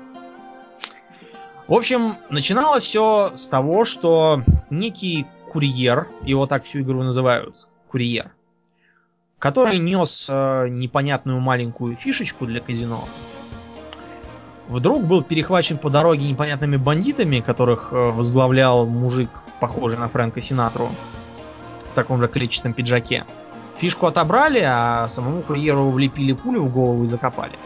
В общем, начиналось все с того, что некий курьер, его так всю игру называют, курьер, который нес э, непонятную маленькую фишечку для казино, вдруг был перехвачен по дороге непонятными бандитами, которых э, возглавлял мужик, похожий на Фрэнка Синатру, в таком же количественном пиджаке. Фишку отобрали, а самому курьеру влепили пулю в голову и закопали.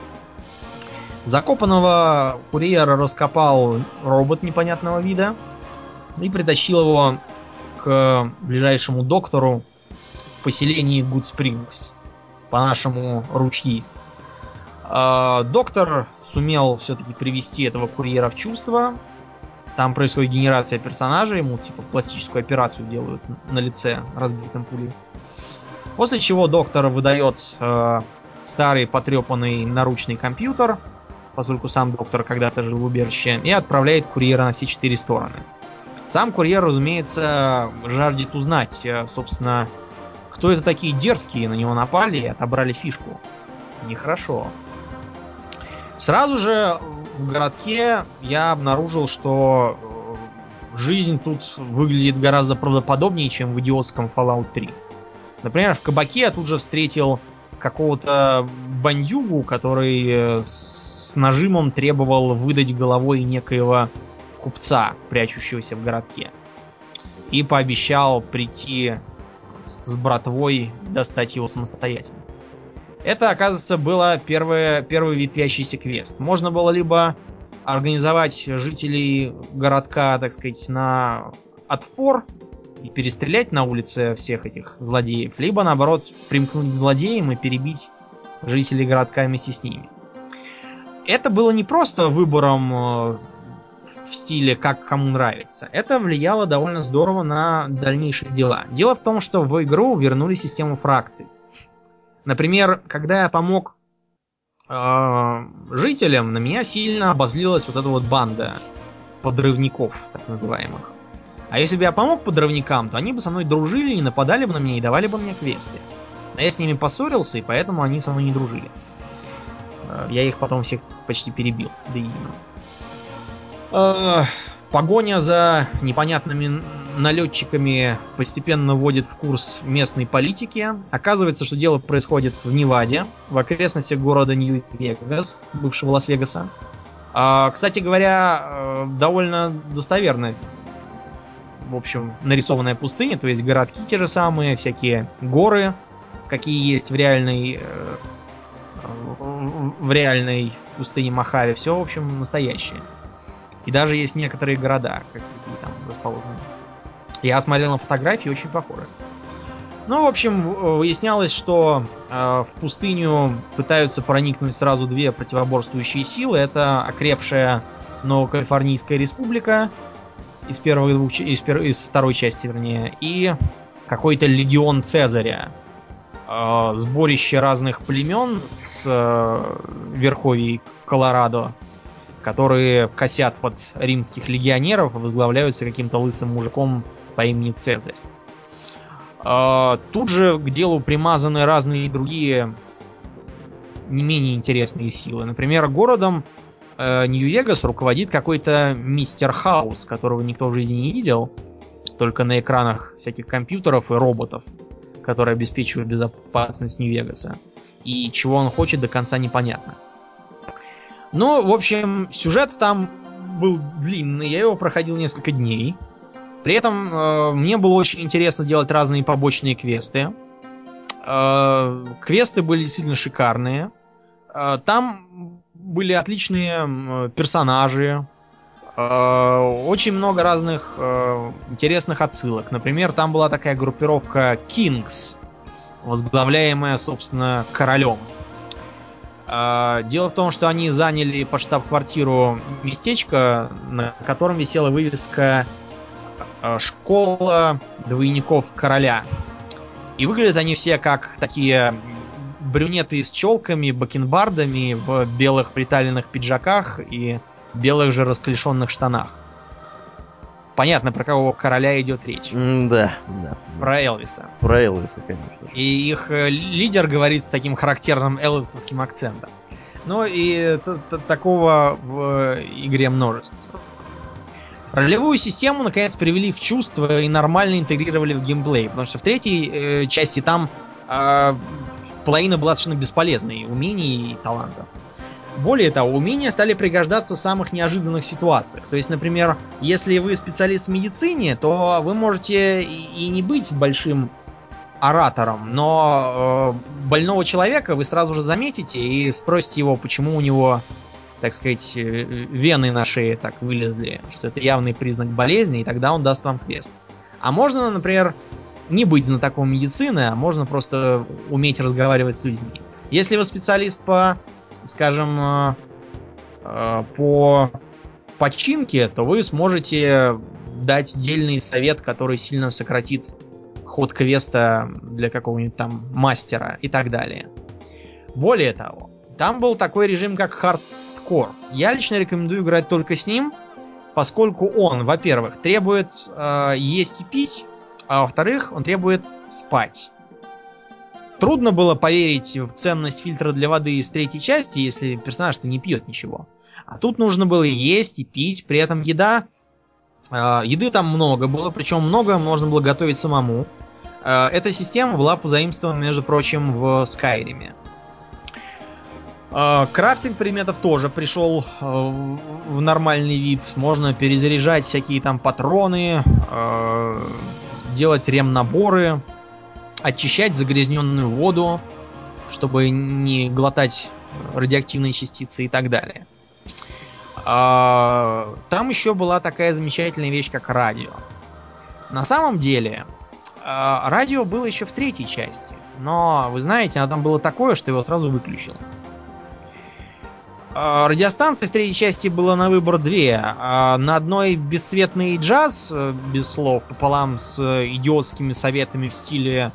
Закопанного курьера раскопал робот непонятного вида и притащил его к ближайшему доктору поселении Гуд Спрингс, по-нашему ручьи. А, доктор сумел все-таки привести этого курьера в чувство. Там происходит генерация персонажа, ему типа пластическую операцию делают на лице разбитым пулей. После чего доктор выдает э, старый потрепанный наручный компьютер, поскольку сам доктор когда-то жил в убежище, и отправляет курьера на все четыре стороны. Сам курьер, разумеется, жаждет узнать, э, собственно, кто это такие дерзкие, на него напали и отобрали фишку. Нехорошо. Сразу же в городке я обнаружил, что э, жизнь тут выглядит гораздо правдоподобнее, чем в идиотском Fallout 3. Например, в кабаке я тут же встретил какого-то бандюгу, который э, с, с нажимом требовал выдать головой некоего купца, прячущегося в городке. И пообещал прийти с братвой достать его самостоятельно. Это, оказывается, было первое, первый ветвящийся квест. Можно было либо организовать жителей городка, так сказать, на отпор и перестрелять на улице всех этих злодеев, либо, наоборот, примкнуть к злодеям и перебить жителей городка вместе с ними. Это было не просто выбором э, в стиле как кому нравится. Это влияло довольно здорово на дальнейшие дела. Дело в том, что в игру вернули систему фракций. Например, когда я помог э, жителям, на меня сильно обозлилась вот эта вот банда подрывников, так называемых. А если бы я помог подрывникам, то они бы со мной дружили, не нападали бы на меня и давали бы мне квесты. А я с ними поссорился, и поэтому они со мной не дружили. Э, я их потом всех почти перебил до единого. Э, погоня за непонятными налетчиками постепенно вводит в курс местной политики. Оказывается, что дело происходит в Неваде, в окрестностях города Нью-Вегас, бывшего Лас-Вегаса. А, кстати говоря, э, довольно достоверно, в общем, нарисованная пустыня, то есть городки те же самые, всякие горы, какие есть в реальной э, в реальной пустыне Махаве, все, в общем, настоящее. И даже есть некоторые города, какие там расположены. Я смотрел на фотографии, очень похоже. Ну, в общем, выяснялось, что э, в пустыню пытаются проникнуть сразу две противоборствующие силы. Это окрепшая Новокалифорнийская республика из первых двух из, пер, из второй части, вернее, и какой-то легион Цезаря. Э, сборище разных племен с э, верховий Колорадо которые косят под римских легионеров и возглавляются каким-то лысым мужиком по имени Цезарь. А, тут же к делу примазаны разные другие не менее интересные силы. Например, городом э, Нью-Вегас руководит какой-то мистер Хаус, которого никто в жизни не видел, только на экранах всяких компьютеров и роботов, которые обеспечивают безопасность Нью-Вегаса. И чего он хочет, до конца непонятно. Ну, в общем, сюжет там был длинный, я его проходил несколько дней. При этом э, мне было очень интересно делать разные побочные квесты. Э, квесты были действительно шикарные. Э, там были отличные персонажи, э, очень много разных э, интересных отсылок. Например, там была такая группировка Kings, возглавляемая, собственно, королем. Дело в том, что они заняли под штаб-квартиру местечко, на котором висела вывеска а, «Школа двойников короля». И выглядят они все как такие брюнеты с челками, бакенбардами в белых приталенных пиджаках и белых же расклешенных штанах. Понятно, про кого короля идет речь. Да, да. Про Элвиса. Про Элвиса, конечно. И их э, лидер говорит с таким характерным элвисовским акцентом. Ну и такого в игре множество. Ролевую систему наконец привели в чувство и нормально интегрировали в геймплей, потому что в третьей э, части там э, половина была совершенно бесполезной умений и талантов. Более того, умения стали пригождаться в самых неожиданных ситуациях. То есть, например, если вы специалист в медицине, то вы можете и не быть большим оратором, но э, больного человека вы сразу же заметите и спросите его, почему у него, так сказать, э, вены на шее так вылезли, что это явный признак болезни, и тогда он даст вам квест. А можно, например, не быть знатоком медицины, а можно просто уметь разговаривать с людьми. Если вы специалист по, скажем, э, э, по починке, то вы сможете дать дельный совет, который сильно сократит ход квеста для какого-нибудь там мастера и так далее. Более того, там был такой режим, как хардкор. Я лично рекомендую играть только с ним, поскольку он, во-первых, требует э, есть и пить, а во-вторых, он требует спать. Трудно было поверить в ценность фильтра для воды из третьей части, если персонаж-то не пьет ничего. А тут нужно было есть и пить, при этом еда а, еды там много было, причем много можно было готовить самому. А, эта система была позаимствована, между прочим, в Скайриме. А, крафтинг предметов тоже пришел в нормальный вид. Можно перезаряжать всякие там патроны, делать рем-наборы, очищать загрязненную воду, чтобы не глотать радиоактивные частицы и так далее. А, там еще была такая замечательная вещь, как радио. На самом деле, а, радио было еще в третьей части. Но, вы знаете, оно там было такое, что его сразу выключил. А, радиостанций в третьей части было на выбор две. На одной бесцветный джаз, э, без слов, пополам с идиотскими советами в стиле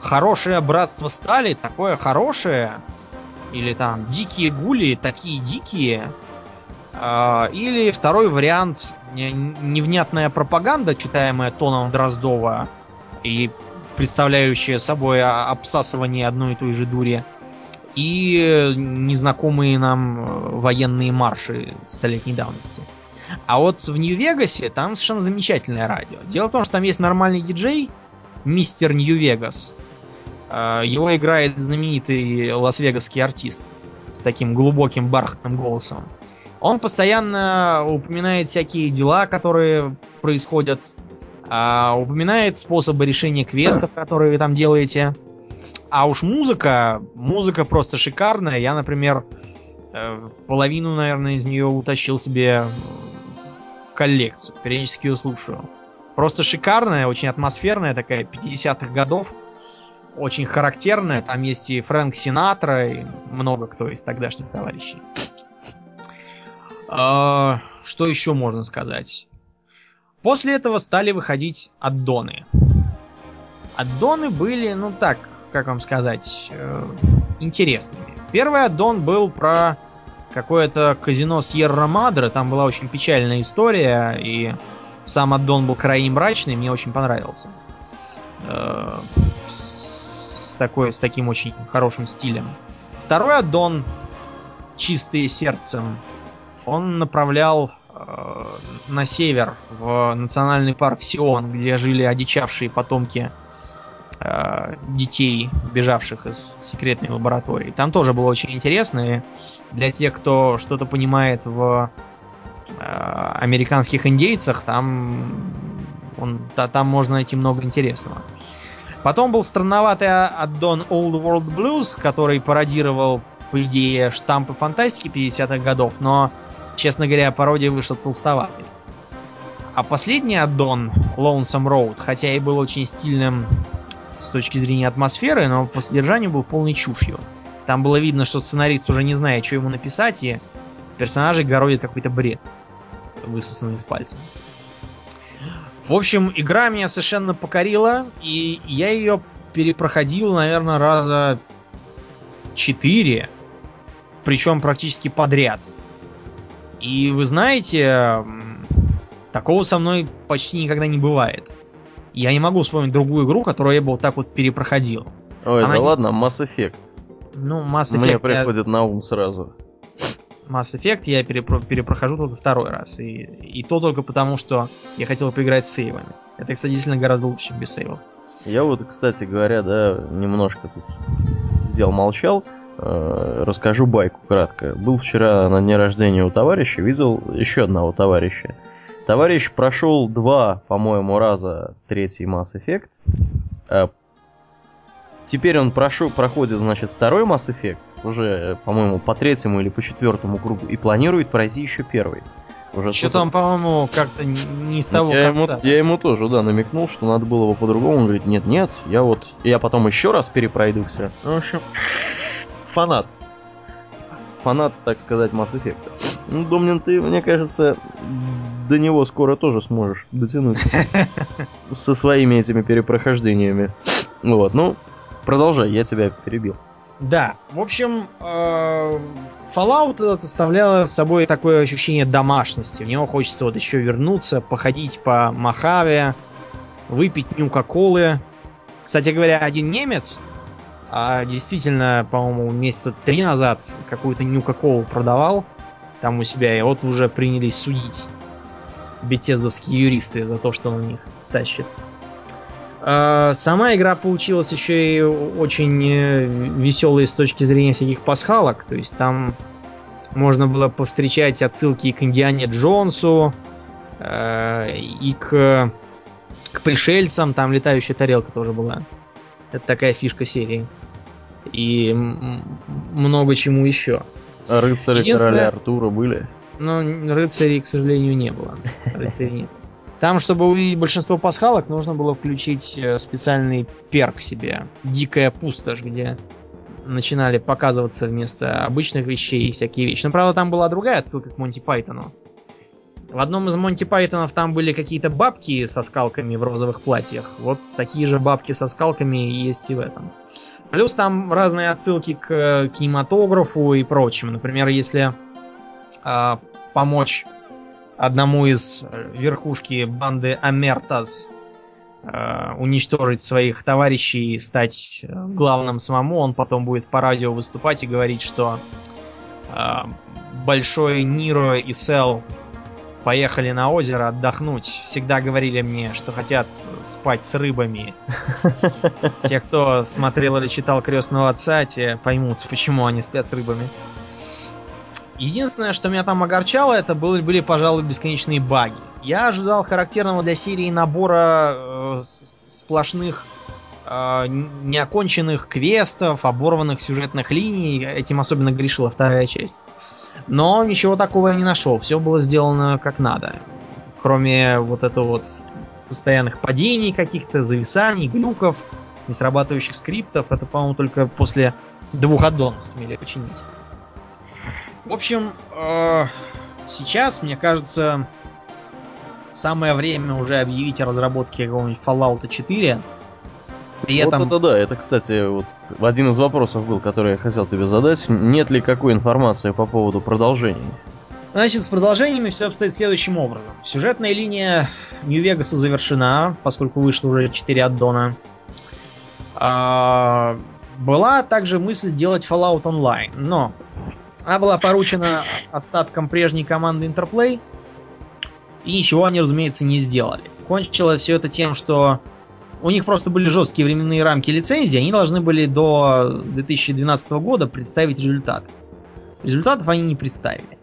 «Хорошее братство стали, такое хорошее», или там «Дикие гули, такие дикие», а, или второй вариант невнятная пропаганда, читаемая тоном Дроздова и представляющая собой обсасывание одной и той же дури, и незнакомые нам э, военные марши столетней давности. А вот в Нью-Вегасе там совершенно замечательное радио. Дело в том, что там есть нормальный диджей, мистер Нью-Вегас. А, его играет знаменитый лас-вегасский артист с таким глубоким бархатным голосом. Он постоянно упоминает всякие дела, которые происходят, а, упоминает способы решения квестов, которые вы там делаете. А уж музыка, музыка просто шикарная. Я, например, э, половину, наверное, из нее утащил себе в коллекцию. Периодически ее слушаю. Просто шикарная, очень атмосферная такая, 50-х годов. Очень характерная. Там есть и Фрэнк Синатра, и много кто из тогдашних товарищей. А, что еще можно сказать? После этого стали выходить аддоны. Аддоны были, ну так, как вам сказать, э, интересными. Первый аддон был про какое-то казино Сьерра Мадре. Там была очень печальная история, и сам аддон был крайне мрачный, мне очень понравился. Э, с, такой, с таким очень хорошим стилем. Второй аддон чистые сердцем он направлял э, на север, в национальный парк Сион, где жили одичавшие потомки детей, бежавших из секретной лаборатории. Там тоже было очень интересно, и для тех, кто что-то понимает в э, американских индейцах, там, он, та, там можно найти много интересного. Потом был странноватый аддон Old World Blues, который пародировал, по идее, штампы фантастики 50-х годов, но Честно говоря, пародия вышла толстоватой. А последний аддон, Lonesome Road, хотя и был очень стильным с точки зрения атмосферы, но по содержанию был полной чушью. Там было видно, что сценарист уже не знает, что ему написать, и персонажи городят какой-то бред, высосанный из пальца. В общем, игра меня совершенно покорила, и я ее перепроходил, наверное, раза четыре, причем практически подряд. И вы знаете, такого со мной почти никогда не бывает. Я не могу вспомнить другую игру, которую я бы вот так вот перепроходил. Ой, Она да не... ладно, Mass Effect. Ну, Mass Effect... Мне приходит я... на ум сразу. Mass Effect я перепро- перепрохожу только второй раз. И, и то только потому, что я хотел поиграть с сейвами. Это, кстати, действительно гораздо лучше, чем без сейвов. Я вот, кстати говоря, да, немножко тут сидел, молчал. Э, расскажу байку кратко. Был вчера на дне рождения у товарища, видел еще одного товарища. Товарищ прошел два, по-моему, раза третий Mass Effect. Э, теперь он прошел, проходит, значит, второй Mass Effect, уже, по-моему, по третьему или по четвертому кругу, и планирует пройти еще первый. Уже Что там, по-моему, как-то не с того я конца. Ему, я ему тоже, да, намекнул, что надо было бы по-другому. Он говорит, нет, нет, я вот, я потом еще раз перепройдуся. Ну, в общем, фанат. Фанат, так сказать, Mass Effect. Ну, Домнин, ты, мне кажется, до него скоро тоже сможешь дотянуться. Со своими этими перепрохождениями. Вот, ну, продолжай, я тебя перебил. Да, в общем, э, Fallout составляла собой такое ощущение домашности. В него хочется вот еще вернуться, походить по Махаве, выпить нюка-колы. Кстати говоря, один немец, а действительно, по-моему, месяца три назад какую-то нюка-колу продавал там у себя, и вот уже принялись судить бетездовские юристы за то, что он у них тащит. А, сама игра получилась еще и очень э, веселой с точки зрения всяких пасхалок. То есть там можно было повстречать отсылки и к Индиане Джонсу, э, и к, к пришельцам. Там летающая тарелка тоже была. Это такая фишка серии. И много чему еще. А рыцари короля Артура были? Ну, рыцарей, к сожалению, не было. Рыцарей нет. Там, чтобы увидеть большинство пасхалок, нужно было включить э, специальный перк себе. Дикая пустошь, где начинали показываться вместо обычных вещей всякие вещи. Но, правда, там была другая отсылка к Монти Пайтону. В одном из Монти Пайтонов там были какие-то бабки со скалками в розовых платьях. Вот такие же бабки со скалками есть и в этом. Плюс там разные отсылки к э, кинематографу и прочему. Например, если э, помочь одному из э, верхушки банды Амертас э, уничтожить своих товарищей и стать э, главным самому, он потом будет по радио выступать и говорить, что э, Большой Ниро и Сел поехали на озеро отдохнуть. Всегда говорили мне, что хотят спать с рыбами. Те, кто смотрел или читал Крестного Отца, те поймут, почему они спят с рыбами. Единственное, что меня там огорчало, это были, были пожалуй, бесконечные баги. Я ожидал характерного для серии набора э, сплошных э, неоконченных квестов, оборванных сюжетных линий. Этим особенно грешила вторая часть. Но ничего такого я не нашел. Все было сделано как надо. Кроме вот этого вот постоянных падений каких-то, зависаний, глюков, несрабатывающих скриптов. Это, по-моему, только после двух аддонов сумели починить. В общем, э, сейчас, мне кажется, самое время уже объявить о разработке какого-нибудь Fallout 4. При вот этом... это да, это, кстати, вот один из вопросов был, который я хотел тебе задать. Нет ли какой информации по поводу продолжений? Значит, с продолжениями все обстоит следующим образом. Сюжетная линия Нью-Вегаса завершена, поскольку вышло уже 4 аддона. А, была также мысль делать Fallout Online, но она была поручена остаткам прежней команды Interplay. И ничего они, разумеется, не сделали. Кончилось все это тем, что у них просто были жесткие временные рамки лицензии. Они должны были до 2012 года представить результат. Результатов они не представили.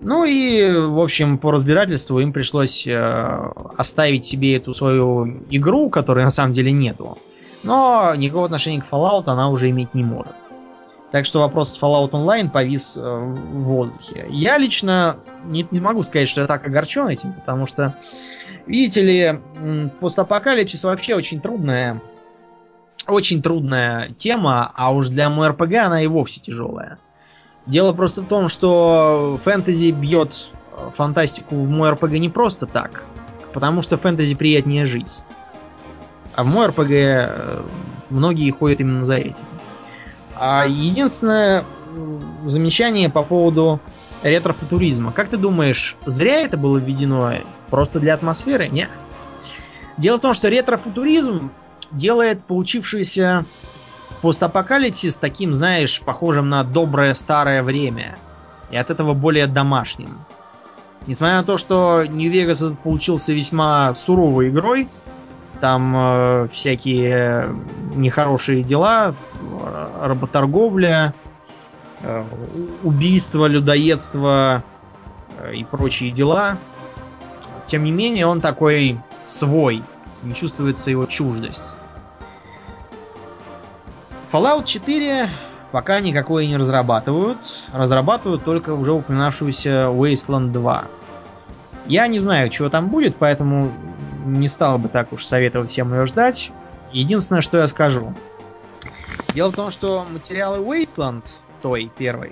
Ну и, в общем, по разбирательству им пришлось э, оставить себе эту свою игру, которой на самом деле нету. Но никакого отношения к Fallout она уже иметь не может. Так что вопрос Fallout Online повис э, в воздухе. Я лично не, не могу сказать, что я так огорчен этим, потому что, видите ли, постапокалипсис вообще очень трудная, очень трудная тема, а уж для МРПГ она и вовсе тяжелая. Дело просто в том, что фэнтези бьет э, фантастику в мой РПГ не просто так, потому что фэнтези приятнее жить. А в мой РПГ э, многие ходят именно за этим. А единственное замечание по поводу ретрофутуризма. Как ты думаешь, зря это было введено просто для атмосферы? Не. Дело в том, что ретрофутуризм делает получившийся постапокалипсис таким, знаешь, похожим на доброе старое время. и от этого более домашним. Несмотря на то, что Vegas получился весьма суровой игрой, там э, всякие нехорошие дела, работорговля, э, убийство, людоедство э, и прочие дела. Тем не менее, он такой свой, не чувствуется его чуждость. Fallout 4 пока никакой не разрабатывают. Разрабатывают только уже упоминавшуюся Wasteland 2. Я не знаю, чего там будет, поэтому не стал бы так уж советовать всем ее ждать. Единственное, что я скажу. Дело в том, что материалы Wasteland, той первой,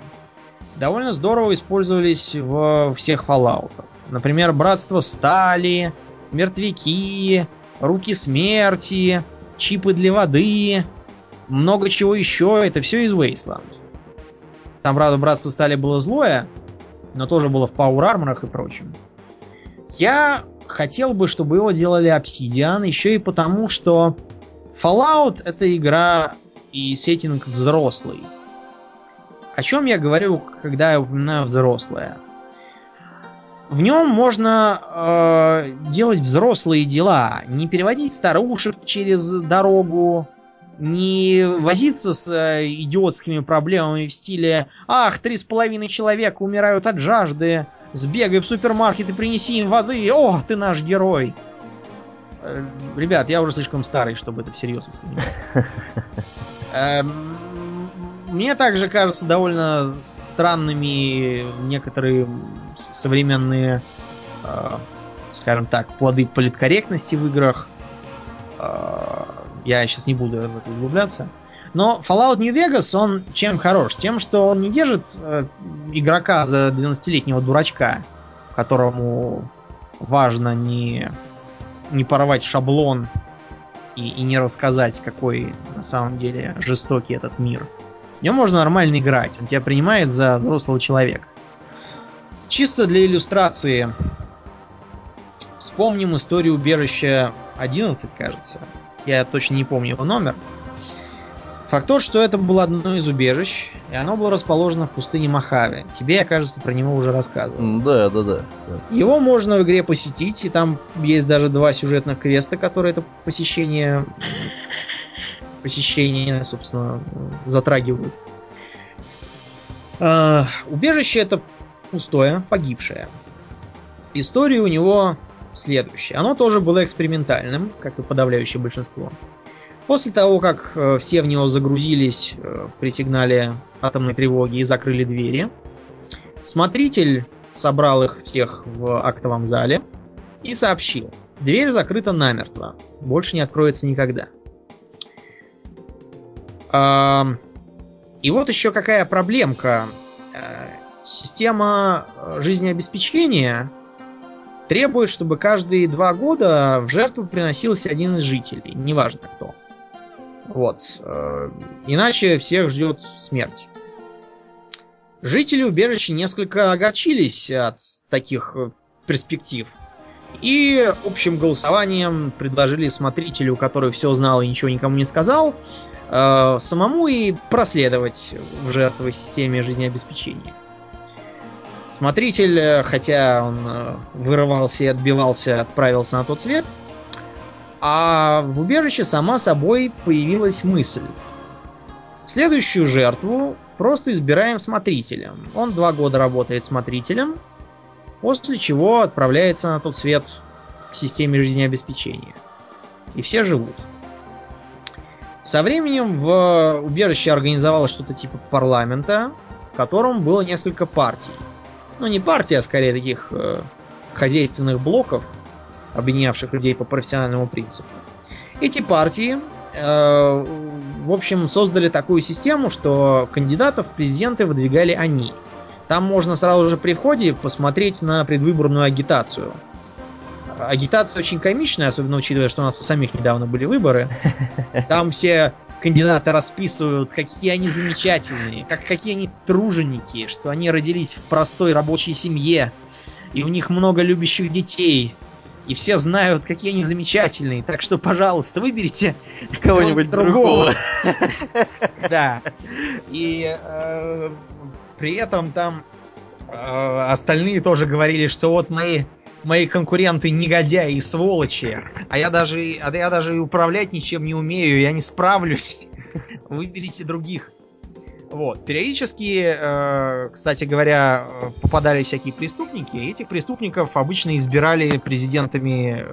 довольно здорово использовались в всех Fallout. Например, Братство Стали, Мертвяки, Руки Смерти, Чипы для воды, много чего еще. Это все из Wasteland. Там, правда, Братство Стали было злое, но тоже было в Power Armor и прочем. Я хотел бы, чтобы его делали Obsidian, еще и потому, что Fallout это игра и сеттинг взрослый. О чем я говорю, когда я упоминаю взрослое? В нем можно э, делать взрослые дела, не переводить старушек через дорогу, не возиться с э, идиотскими проблемами в стиле «Ах, три с половиной человека умирают от жажды, сбегай в супермаркет и принеси им воды, о, ты наш герой!» э, Ребят, я уже слишком старый, чтобы это всерьез воспринимать. Эм, мне также кажется довольно странными некоторые современные, э, скажем так, плоды политкорректности в играх. Я сейчас не буду в это углубляться. Но Fallout New Vegas, он чем хорош? Тем, что он не держит э, игрока за 12-летнего дурачка, которому важно не, не порвать шаблон и, и не рассказать, какой на самом деле жестокий этот мир. В нем можно нормально играть, он тебя принимает за взрослого человека. Чисто для иллюстрации вспомним историю убежища 11, кажется. Я точно не помню его номер. Факт тот, что это было одно из убежищ, и оно было расположено в пустыне Махаве. Тебе, я, кажется, про него уже рассказывал. Да, да, да. Его можно в игре посетить, и там есть даже два сюжетных квеста, которые это посещение посещение, собственно, затрагивают. Uh, убежище это пустое, погибшее. История у него следующее. Оно тоже было экспериментальным, как и подавляющее большинство. После того, как э, все в него загрузились э, при сигнале атомной тревоги и закрыли двери, смотритель собрал их всех в актовом зале и сообщил. Дверь закрыта намертво. Больше не откроется никогда. И вот еще какая проблемка. Э, система жизнеобеспечения требует, чтобы каждые два года в жертву приносился один из жителей, неважно кто. Вот. Э, иначе всех ждет смерть. Жители убежища несколько огорчились от таких э, перспектив. И общим голосованием предложили смотрителю, который все знал и ничего никому не сказал, э, самому и проследовать в жертвой системе жизнеобеспечения. Смотритель, э, хотя он э, вырывался и отбивался, отправился на тот свет. А в убежище сама собой появилась мысль. Следующую жертву просто избираем смотрителем. Он два года работает смотрителем, после чего отправляется на тот свет в системе жизнеобеспечения. И все живут. Со временем в убежище организовалось что-то типа парламента, в котором было несколько партий ну не партия, а скорее таких э, хозяйственных блоков, объединявших людей по профессиональному принципу. Эти партии, э, в общем, создали такую систему, что кандидатов в президенты выдвигали они. Там можно сразу же при входе посмотреть на предвыборную агитацию. Агитация очень комичная, особенно учитывая, что у нас у самих недавно были выборы. Там все кандидаты расписывают, какие они замечательные, как, какие они труженики, что они родились в простой рабочей семье, и у них много любящих детей, и все знают, какие они замечательные. Так что, пожалуйста, выберите кого-нибудь другого. Да. И э, при этом там э, остальные тоже говорили, что вот мои, мои конкуренты негодяи и сволочи, а я даже, а я даже и управлять ничем не умею, я не справлюсь. Выберите других. Вот. Периодически, э, кстати говоря, попадали всякие преступники. И этих преступников обычно избирали президентами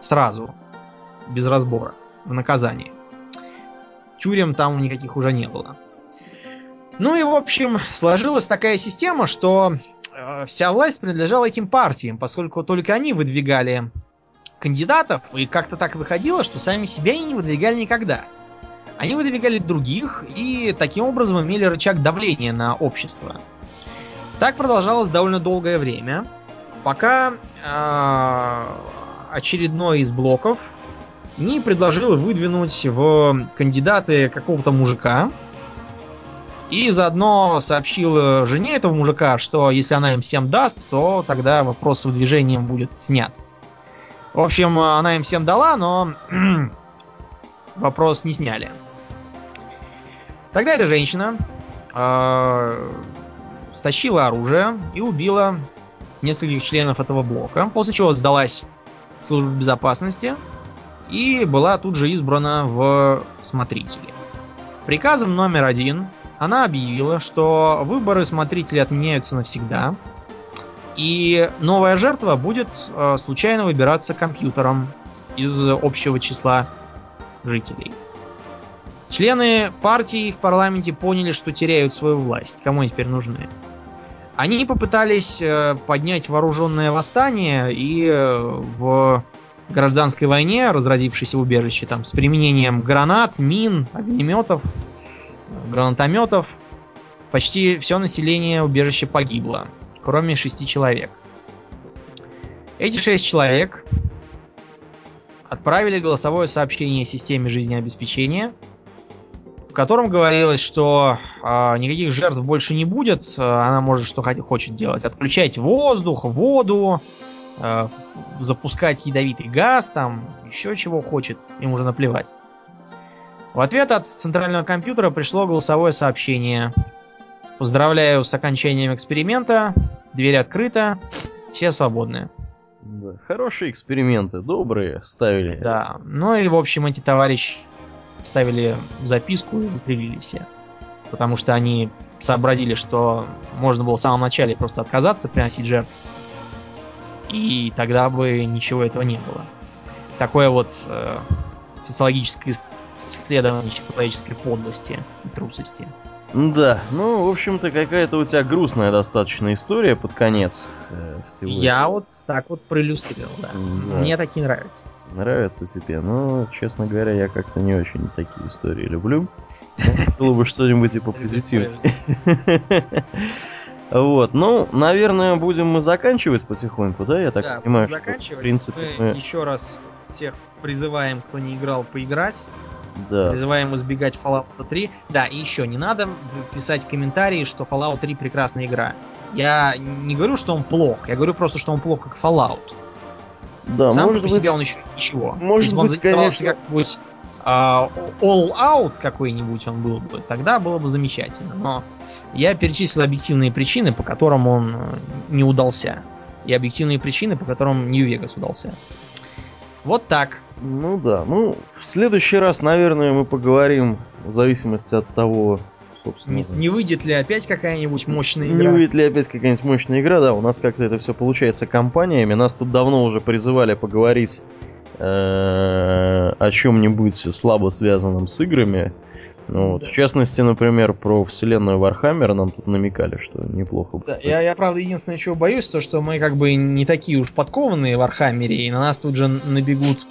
сразу, без разбора, в наказание. Тюрем там никаких уже не было. Ну и, в общем, сложилась такая система, что э, вся власть принадлежала этим партиям, поскольку только они выдвигали кандидатов, и как-то так выходило, что сами себя они не выдвигали никогда. Они выдвигали других и таким образом имели рычаг давления на общество. Так продолжалось довольно долгое время, пока э, очередной из блоков не предложил выдвинуть в кандидаты какого-то мужика, и заодно сообщил жене этого мужика, что если она им всем даст, то тогда вопрос с выдвижением будет снят. В общем, она им всем дала, но вопрос не сняли. Тогда эта женщина э, стащила оружие и убила нескольких членов этого блока, после чего сдалась службе безопасности и была тут же избрана в смотрители. Приказом номер один она объявила, что выборы смотрителей отменяются навсегда, и новая жертва будет э, случайно выбираться компьютером из общего числа жителей. Члены партии в парламенте поняли, что теряют свою власть. Кому они теперь нужны? Они попытались э, поднять вооруженное восстание и э, в гражданской войне, разразившейся в убежище, там, с применением гранат, мин, огнеметов, гранатометов, почти все население убежища погибло, кроме шести человек. Эти шесть человек отправили голосовое сообщение системе жизнеобеспечения, в котором говорилось, что э, никаких жертв больше не будет, она может что хочет делать. Отключать воздух, воду, э, запускать ядовитый газ, там еще чего хочет, им уже наплевать. В ответ от центрального компьютера пришло голосовое сообщение. Поздравляю с окончанием эксперимента. Дверь открыта. Все свободны. Да, хорошие эксперименты, добрые ставили. Да. Ну и, в общем, эти товарищи ставили записку и застрелили все. Потому что они сообразили, что можно было в самом начале просто отказаться приносить жертв. И тогда бы ничего этого не было. Такое вот э, социологическое исследование человеческой подлости и трусости. Да, ну, в общем-то, какая-то у тебя грустная достаточно история под конец. Э, Я вот так вот проиллюстрировал, да. да. Мне такие нравятся. Нравятся тебе, но, честно говоря, я как-то не очень такие истории люблю. Было бы что-нибудь типа позитивное. Вот, ну, наверное, будем мы заканчивать потихоньку, да? Я так да, понимаю, что в принципе мы еще раз всех призываем, кто не играл, поиграть. Да. Призываем избегать Fallout 3. Да, и еще не надо писать комментарии, что Fallout 3 прекрасная игра. Я не говорю, что он плох, я говорю просто, что он плох как Fallout. Да, Сам может по быть... себе он еще ничего. Может Если бы он конечно... как-нибудь uh, All Out какой-нибудь он был бы, тогда было бы замечательно. Но я перечислил объективные причины, по которым он э, не удался. И объективные причины, по которым Нью-Вегас удался. Вот так. Ну да. Ну, в следующий раз, наверное, мы поговорим в зависимости от того, собственно. Не, не выйдет ли опять какая-нибудь мощная игра? Не выйдет ли опять какая-нибудь мощная игра, да. У нас как-то это все получается кампаниями. Нас тут давно уже призывали поговорить э, о чем-нибудь слабо связанном с играми. Ну, вот, да. В частности, например, про вселенную Вархаммера нам тут намекали, что неплохо. Да, я, я, правда, единственное, чего боюсь, то, что мы как бы не такие уж подкованные в Вархаммере, и на нас тут же набегут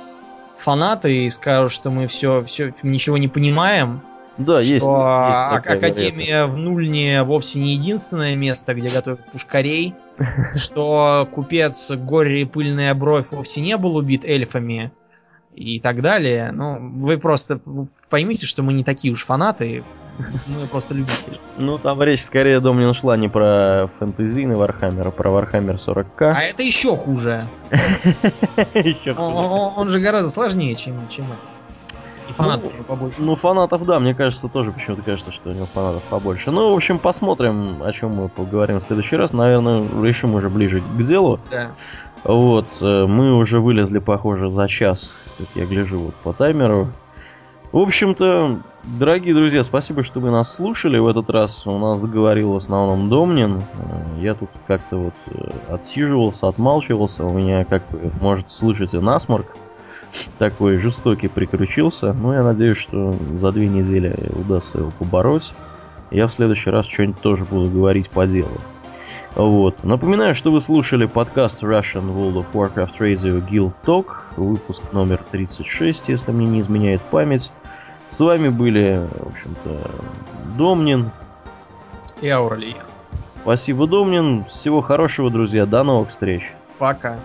фанаты и скажут, что мы все, все ничего не понимаем. Да, что есть. есть Академия в Нульне вовсе не единственное место, где готовят пушкарей. Что купец Горе и Пыльная Бровь вовсе не был убит эльфами и так далее. Ну, вы просто поймите, что мы не такие уж фанаты, мы просто любители. Ну, там речь скорее, думаю, шла не про фэнтезийный Вархаммер, а про Вархаммер 40к. А это еще хуже. Он же гораздо сложнее, чем это. И фанатов ну, побольше. Ну, фанатов, да, мне кажется, тоже почему-то кажется, что у него фанатов побольше. Ну, в общем, посмотрим, о чем мы поговорим в следующий раз. Наверное, решим уже ближе к делу. Да. Вот, э, мы уже вылезли, похоже, за час, как я гляжу вот по таймеру. В общем-то, дорогие друзья, спасибо, что вы нас слушали. В этот раз у нас говорил в основном Домнин. Э, я тут как-то вот э, отсиживался, отмалчивался. У меня, как вы можете слышать, и насморк такой жестокий прикручился. Но я надеюсь, что за две недели удастся его побороть. Я в следующий раз что-нибудь тоже буду говорить по делу. Вот. Напоминаю, что вы слушали подкаст Russian World of Warcraft Radio Guild Talk, выпуск номер 36, если мне не изменяет память. С вами были, в общем-то, Домнин и Ауралия. Спасибо, Домнин. Всего хорошего, друзья. До новых встреч. Пока.